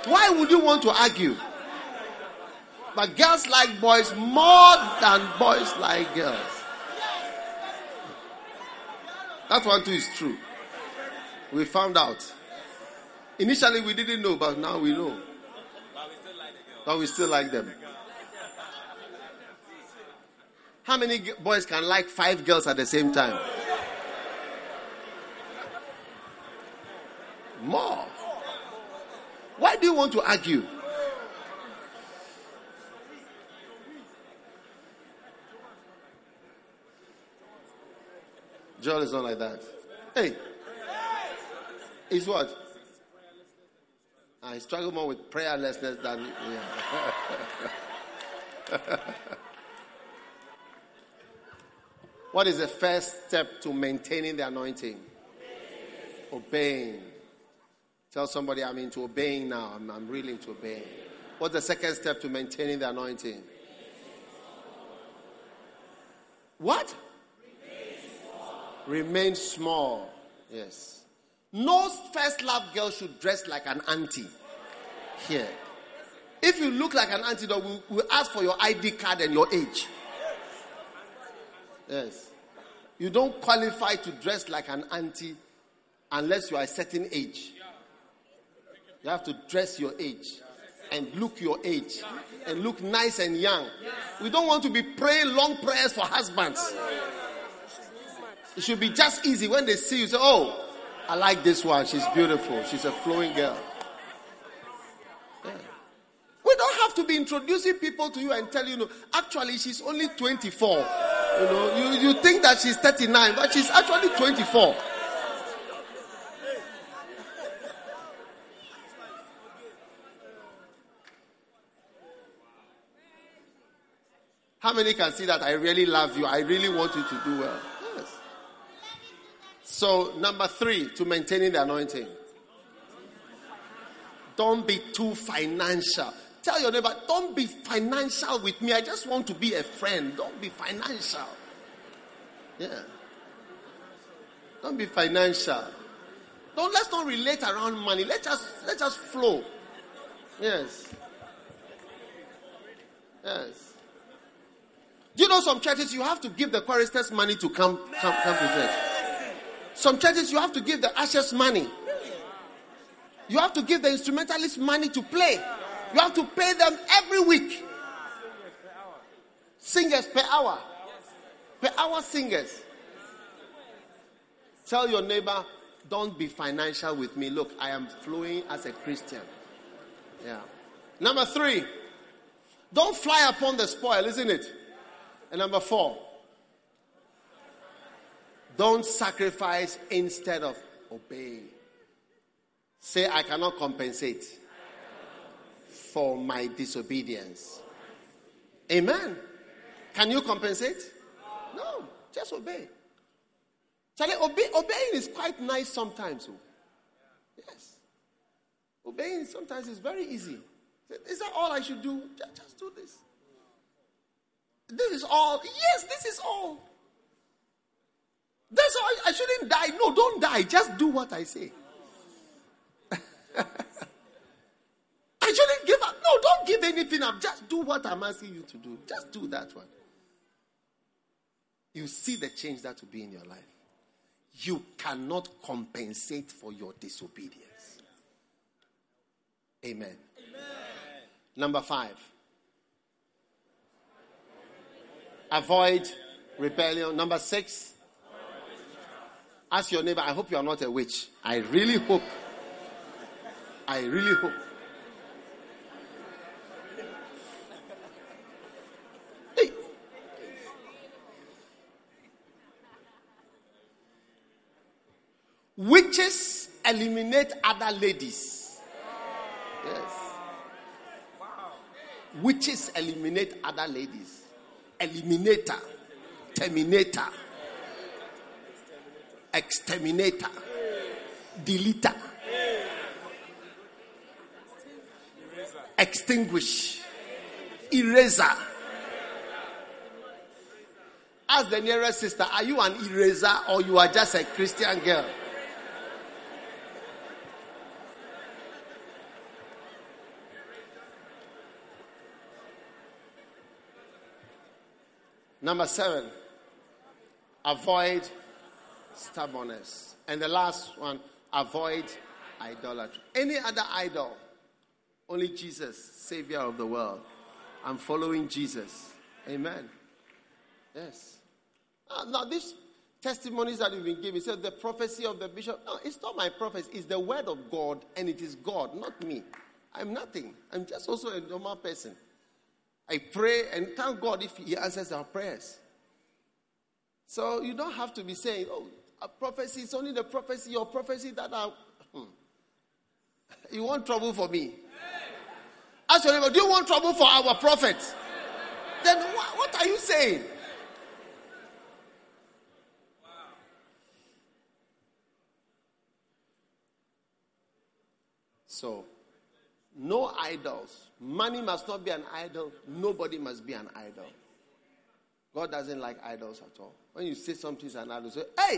Why would you want to argue? But girls like boys more than boys like girls. That one too is true. We found out. Initially we didn't know, but now we know. But we still like them. How many boys can like five girls at the same time? More. Why do you want to argue? Joel is not like that. Hey, is what? I struggle more with prayerlessness than. Yeah. what is the first step to maintaining the anointing? Obeying. Tell somebody I'm into obeying now. I'm, I'm really into obeying. What's the second step to maintaining the anointing? What? Remain small. Yes. No first love girl should dress like an auntie. Here. If you look like an auntie, we'll, we'll ask for your ID card and your age. Yes. You don't qualify to dress like an auntie unless you are a certain age. You have to dress your age and look your age and look nice and young. We don't want to be praying long prayers for husbands. It should be just easy when they see you say, Oh, I like this one. She's beautiful. She's a flowing girl. We don't have to be introducing people to you and tell you, no, actually, she's only 24. You know, you, you think that she's 39, but she's actually 24. How many can see that I really love you? I really want you to do well. So, number three, to maintaining the anointing. Don't be too financial. Tell your neighbor, don't be financial with me. I just want to be a friend. Don't be financial. Yeah. Don't be financial. Don't let's not relate around money. Let us let us flow. Yes. Yes. Do you know some churches you have to give the choristers money to come come, come to church? Some churches you have to give the ushers money. You have to give the instrumentalists money to play. You have to pay them every week. Singers per hour. Per hour singers. Tell your neighbor, don't be financial with me. Look, I am flowing as a Christian. Yeah. Number three, don't fly upon the spoil, isn't it? And number four, don't sacrifice instead of obey. Say, I cannot compensate for my disobedience. Amen. Can you compensate? No, just obey. Charlie, obey, obeying is quite nice sometimes. Oh. Yes. Obeying sometimes is very easy. Is that all I should do? Just do this. This is all. Yes, this is all. That's all. I shouldn't die. No, don't die. Just do what I say. I shouldn't give up. No, don't give anything up. Just do what I'm asking you to do. Just do that one. You see the change that will be in your life. You cannot compensate for your disobedience. Amen. Amen. Number five. Avoid rebellion. Number six. Ask your neighbor, I hope you are not a witch. I really hope. I really hope. Hey. Witches eliminate other ladies. Yes. Witches eliminate other ladies. Eliminator. Terminator. Exterminator. Deleter. Extinguish. Eraser. Ask the nearest sister, are you an eraser or you are just a Christian girl? Number seven, avoid stubbornness. And the last one, avoid idolatry. Any other idol, only Jesus, Savior of the world. I'm following Jesus. Amen. Yes. Uh, now, these testimonies that we've been giving, said the prophecy of the bishop. No, it's not my prophecy. It's the word of God, and it is God, not me. I'm nothing. I'm just also a normal person. I pray and thank God if He answers our prayers. So you don't have to be saying, oh, a prophecy is only the prophecy or prophecy that I. Hmm. You want trouble for me? Actually, do you want trouble for our prophet? Then what, what are you saying? So, no idols. Money must not be an idol. Nobody must be an idol. God doesn't like idols at all. When you say something is an idol, say, hey,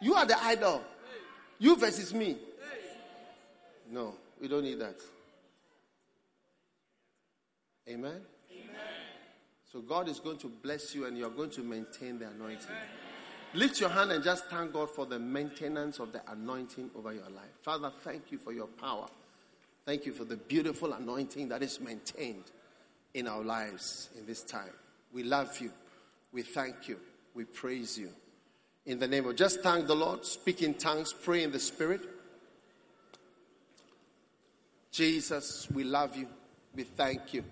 you are the idol. You versus me. No, we don't need that. Amen? Amen? So God is going to bless you and you're going to maintain the anointing. Amen. Lift your hand and just thank God for the maintenance of the anointing over your life. Father, thank you for your power. Thank you for the beautiful anointing that is maintained in our lives in this time. We love you. We thank you. We praise you. In the name of just thank the Lord, speak in tongues, pray in the spirit. Jesus, we love you. We thank you.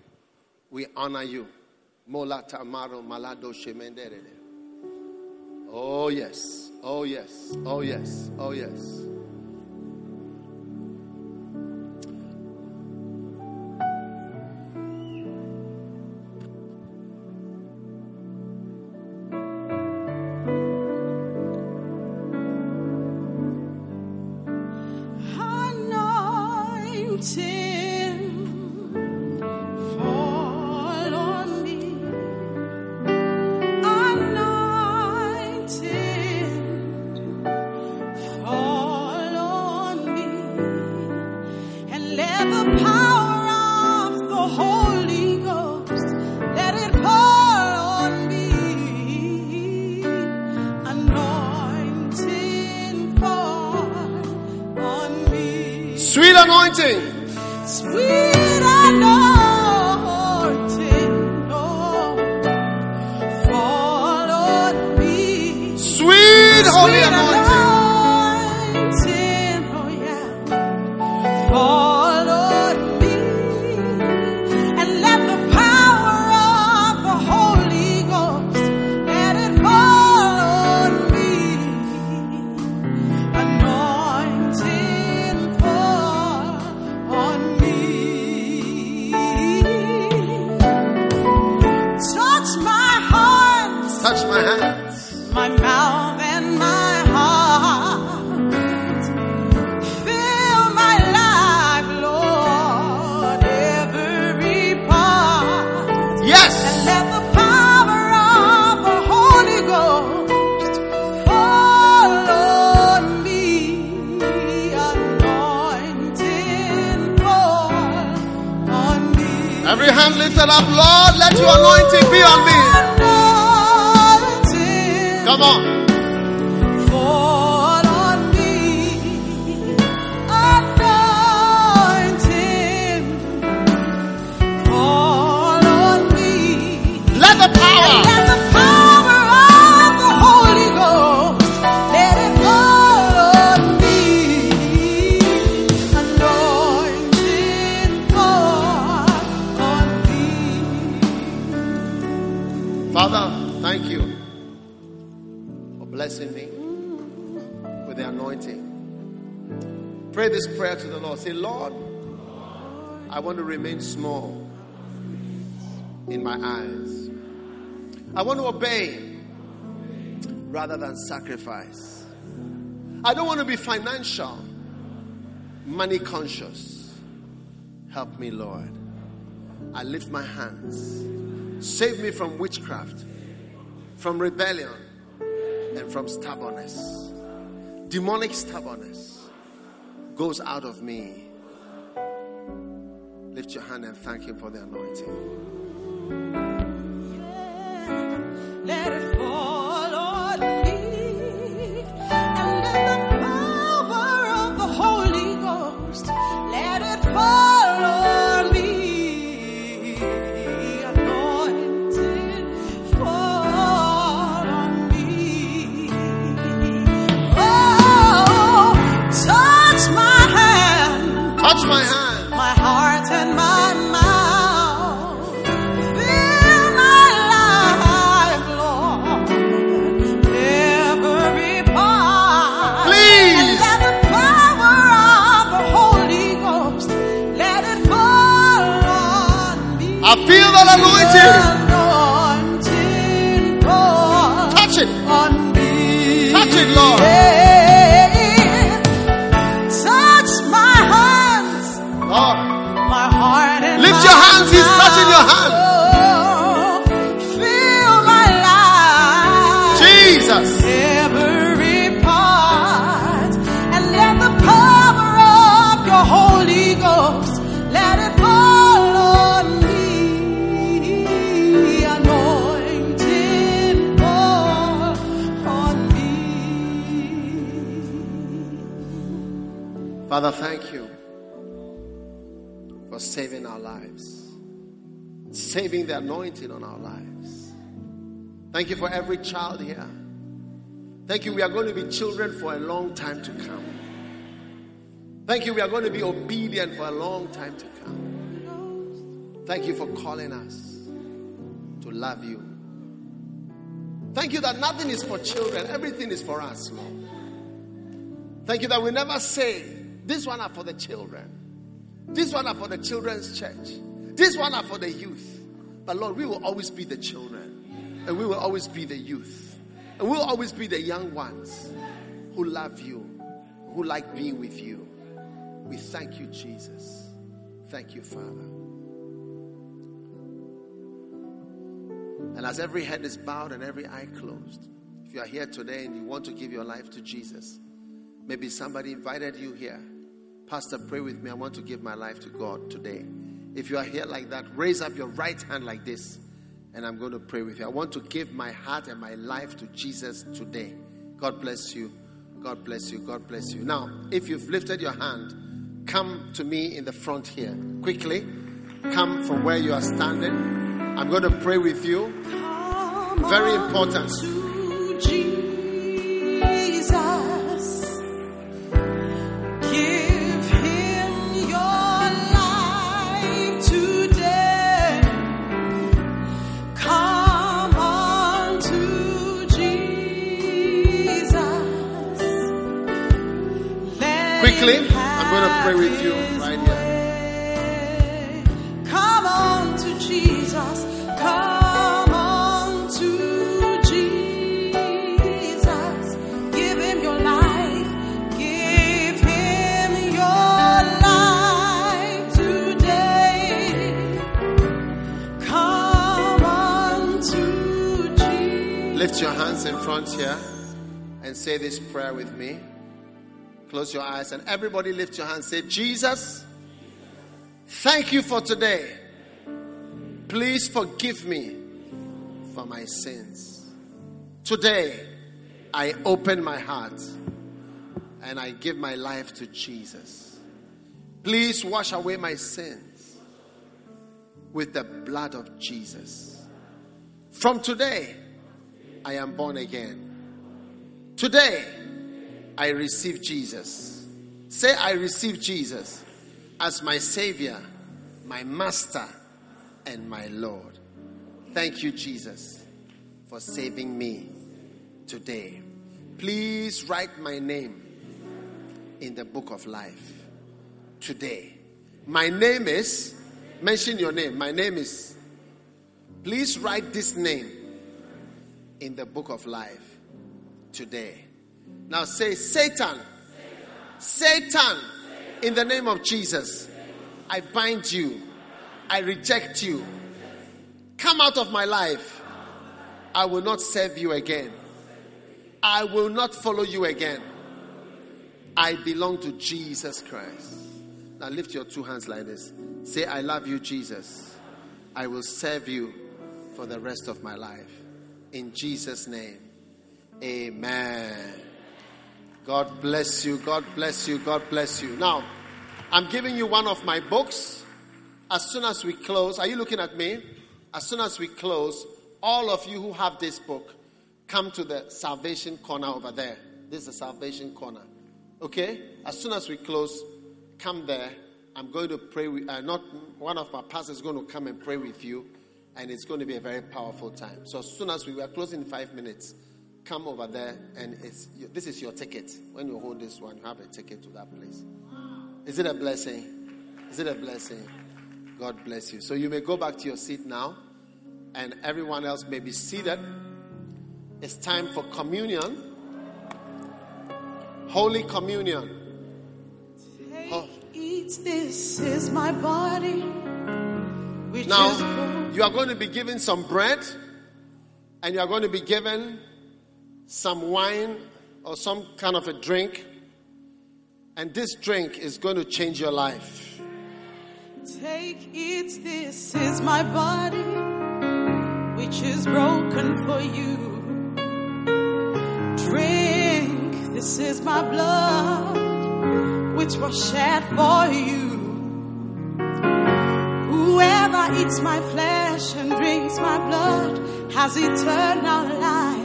We honor you. Malado shemenderede. Oh yes. Oh yes. Oh yes. Oh yes. Sacrifice. I don't want to be financial, money conscious. Help me, Lord. I lift my hands. Save me from witchcraft, from rebellion, and from stubbornness. Demonic stubbornness goes out of me. Lift your hand and thank Him for the anointing. Let Anointing Father, thank you for saving our lives, saving the anointing on our lives. Thank you for every child here. Thank you, we are going to be children for a long time to come. Thank you, we are going to be obedient for a long time to come. Thank you for calling us to love you. Thank you that nothing is for children, everything is for us, Lord. Thank you that we never say, this one are for the children. This one are for the children's church. This one are for the youth. But Lord, we will always be the children. And we will always be the youth. And we'll always be the young ones who love you, who like being with you. We thank you, Jesus. Thank you, Father. And as every head is bowed and every eye closed, if you are here today and you want to give your life to Jesus, maybe somebody invited you here. Pastor, pray with me. I want to give my life to God today. If you are here like that, raise up your right hand like this, and I'm going to pray with you. I want to give my heart and my life to Jesus today. God bless you. God bless you. God bless you. Now, if you've lifted your hand, come to me in the front here. Quickly. Come from where you are standing. I'm going to pray with you. Very important. Quickly, I'm going to pray with you right here. Come on to Jesus. Come on to Jesus. Give him your life. Give him your life today. Come on to Jesus. Lift your hands in front here and say this prayer with me. Close your eyes and everybody lift your hands. Say, Jesus, thank you for today. Please forgive me for my sins. Today, I open my heart and I give my life to Jesus. Please wash away my sins with the blood of Jesus. From today, I am born again. Today, I receive Jesus. Say, I receive Jesus as my Savior, my Master, and my Lord. Thank you, Jesus, for saving me today. Please write my name in the book of life today. My name is, mention your name. My name is, please write this name in the book of life today. Now say, Satan, Satan, in the name of Jesus, I bind you, I reject you. Come out of my life. I will not serve you again. I will not follow you again. I belong to Jesus Christ. Now lift your two hands like this. Say, I love you, Jesus. I will serve you for the rest of my life. In Jesus' name, amen. God bless you. God bless you. God bless you. Now, I'm giving you one of my books. As soon as we close, are you looking at me? As soon as we close, all of you who have this book, come to the salvation corner over there. This is the salvation corner. Okay? As soon as we close, come there. I'm going to pray with, uh, not one of my pastors is going to come and pray with you, and it's going to be a very powerful time. So as soon as we were closing in five minutes, come over there, and it's this is your ticket. When you hold this one, you have a ticket to that place. Is it a blessing? Is it a blessing? God bless you. So you may go back to your seat now, and everyone else may be seated. It's time for communion. Holy Communion. Oh. Eat this is my body. Now, you are going to be given some bread and you are going to be given some wine or some kind of a drink. And this drink is going to change your life. Take it, this is my body, which is broken for you. Drink, this is my blood, which was shed for you. Whoever eats my flesh and drinks my blood has eternal life.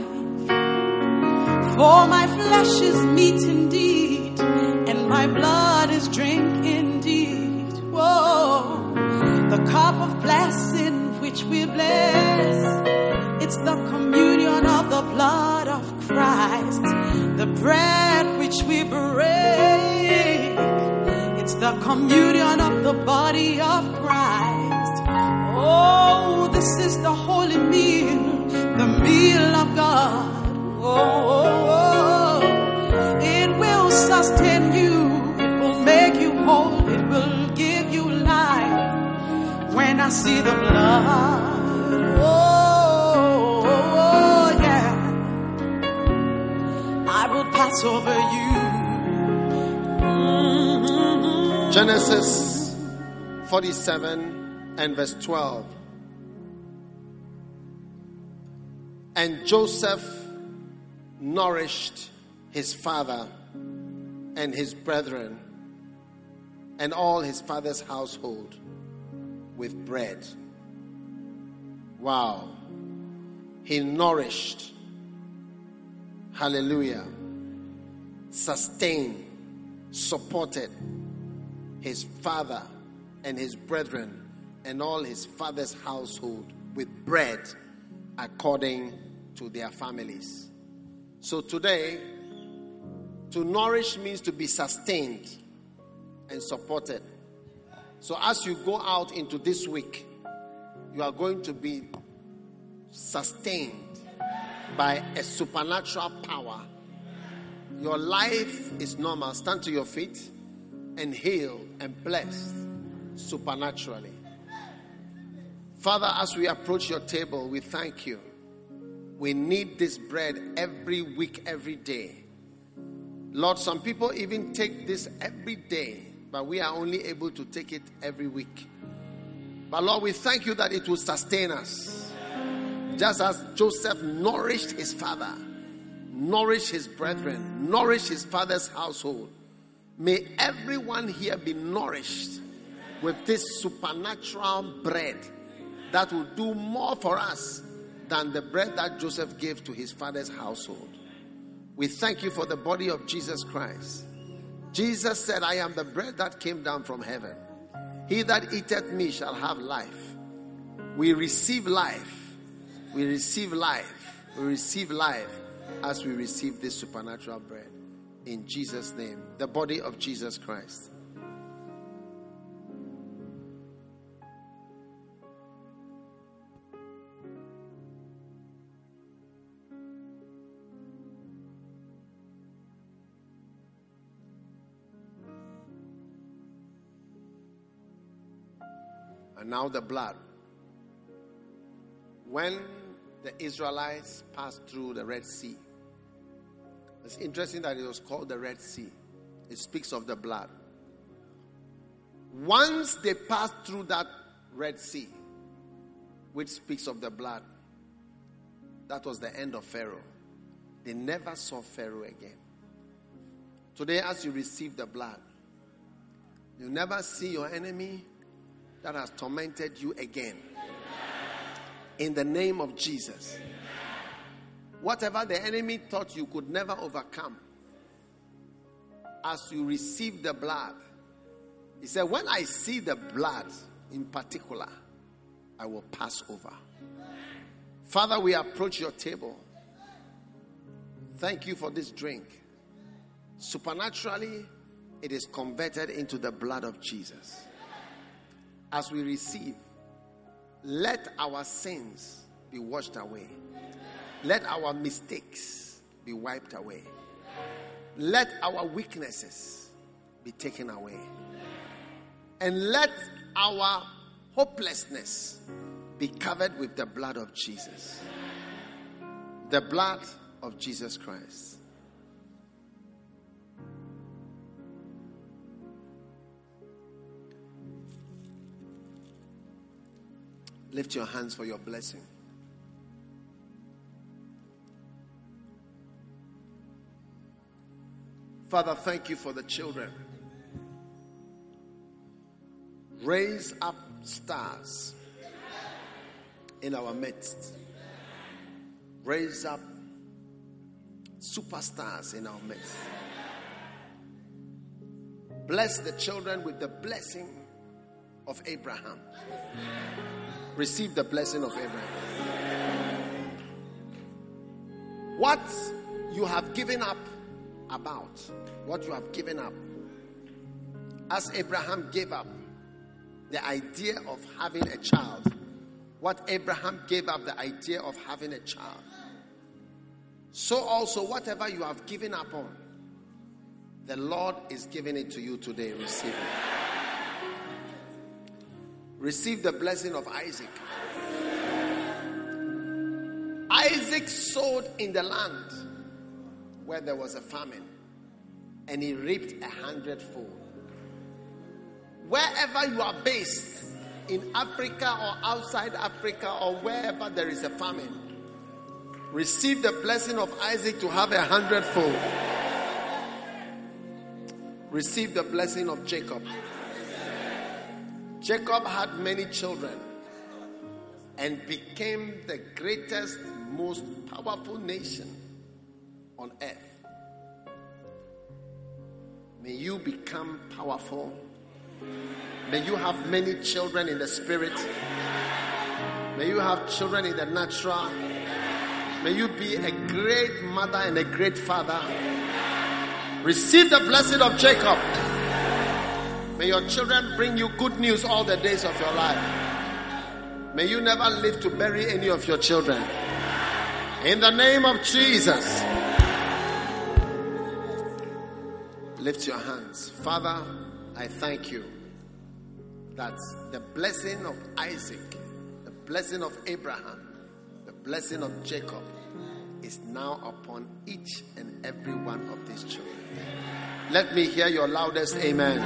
For my flesh is meat indeed, and my blood is drink indeed. Whoa, the cup of blessing which we bless, it's the communion of the blood of Christ, the bread which we break, it's the communion of the body of Christ. Oh, this is the holy meal, the meal of God. Oh, it will sustain you, it will make you whole, it will give you life. When I see the blood, oh, yeah, I will pass over you. Genesis 47 and verse 12. And Joseph nourished his father and his brethren and all his father's household with bread. Wow. He nourished, hallelujah, sustained, supported his father and his brethren and all his father's household with bread according to their families. So today, to nourish means to be sustained and supported. So as you go out into this week, you are going to be sustained by a supernatural power. Your life is normal. Stand to your feet and healed and blessed supernaturally. Father, as we approach your table, we thank you. We need this bread every week, every day. Lord, some people even take this every day, but we are only able to take it every week. But Lord, we thank you that it will sustain us. Just as Joseph nourished his father, nourished his brethren, nourished his father's household. May everyone here be nourished with this supernatural bread that will do more for us than the bread that Joseph gave to his father's household. We thank you for the body of Jesus Christ. Jesus said, I am the bread that came down from heaven. He that eateth me shall have life. We receive life. We receive life. We receive life as we receive this supernatural bread. In Jesus' name, the body of Jesus Christ. And now the blood. When the Israelites passed through the Red Sea, it's interesting that it was called the Red Sea. It speaks of the blood. Once they passed through that Red Sea, which speaks of the blood, that was the end of Pharaoh. They never saw Pharaoh again. Today, as you receive the blood, you never see your enemy that has tormented you again. In the name of Jesus. Whatever the enemy thought you could never overcome, as you receive the blood, he said, When I see the blood in particular, I will pass over. Father, we approach your table. Thank you for this drink. Supernaturally, it is converted into the blood of Jesus. As we receive, let our sins be washed away. Let our mistakes be wiped away. Let our weaknesses be taken away. And let our hopelessness be covered with the blood of Jesus. The blood of Jesus Christ. Lift your hands for your blessing. Father, thank you for the children. Raise up stars in our midst. Raise up superstars in our midst. Bless the children with the blessing of Abraham. Receive the blessing of Abraham. What you have given up about, what you have given up, as Abraham gave up the idea of having a child, what Abraham gave up the idea of having a child, so also whatever you have given up on, the Lord is giving it to you today. Receive it. Receive the blessing of Isaac. Isaac sowed in the land where there was a famine, and he reaped a hundredfold. Wherever you are based, in Africa or outside Africa or wherever there is a famine, receive the blessing of Isaac to have a hundredfold. Receive the blessing of Jacob. Jacob had many children and became the greatest, most powerful nation on earth. May you become powerful. May you have many children in the spirit. May you have children in the natural. May you be a great mother and a great father. Receive the blessing of Jacob. May your children bring you good news all the days of your life. May you never live to bury any of your children. In the name of Jesus. Lift your hands. Father, I thank you that the blessing of Isaac, the blessing of Abraham, the blessing of Jacob is now upon each and every one of these children. Let me hear your loudest amen.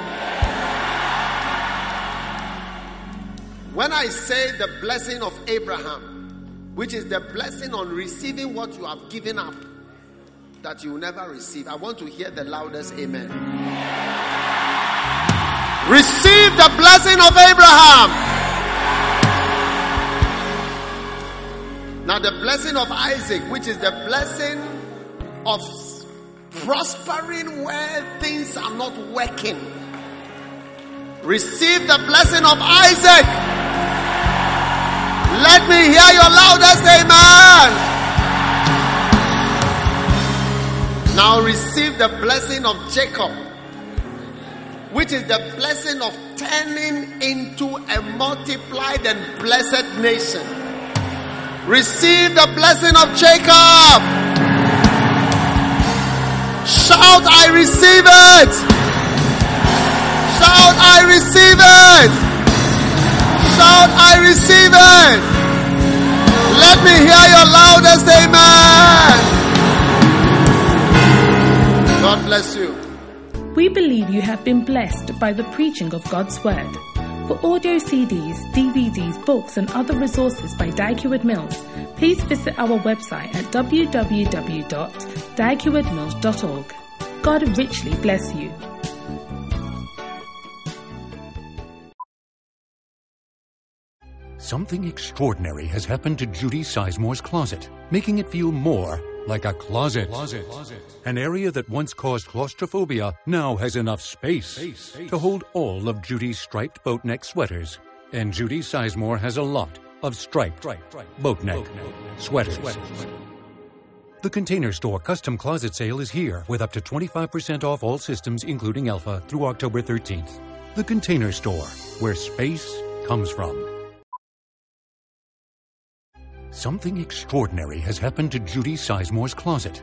When I say the blessing of Abraham, which is the blessing on receiving what you have given up that you will never receive, I want to hear the loudest amen. Receive the blessing of Abraham. Now, the blessing of Isaac, which is the blessing of prospering where things are not working. Receive the blessing of Isaac. Let me hear your loudest amen. Now receive the blessing of Jacob, which is the blessing of turning into a multiplied and blessed nation. Receive the blessing of Jacob. Shout, I receive it. Shout, I receive it. Shout, I receive it. Let me hear your loudest amen. God bless you. We believe you have been blessed by the preaching of God's Word. For audio CDs, DVDs, books, and other resources by Dag Heward-Mills, please visit our website at www.daghewardmills.org. God richly bless you. Something extraordinary has happened to Judy Sizemore's closet, making it feel more like a closet. closet. closet. An area that once caused claustrophobia now has enough space, to hold all of Judy's striped boat neck sweaters. And Judy Sizemore has a lot of striped boat neck sweaters. The Container Store Custom Closet Sale is here with up to 25% off all systems, including Elfa, through October 13th. The Container Store, where space comes from. Something extraordinary has happened to Judy Sizemore's closet,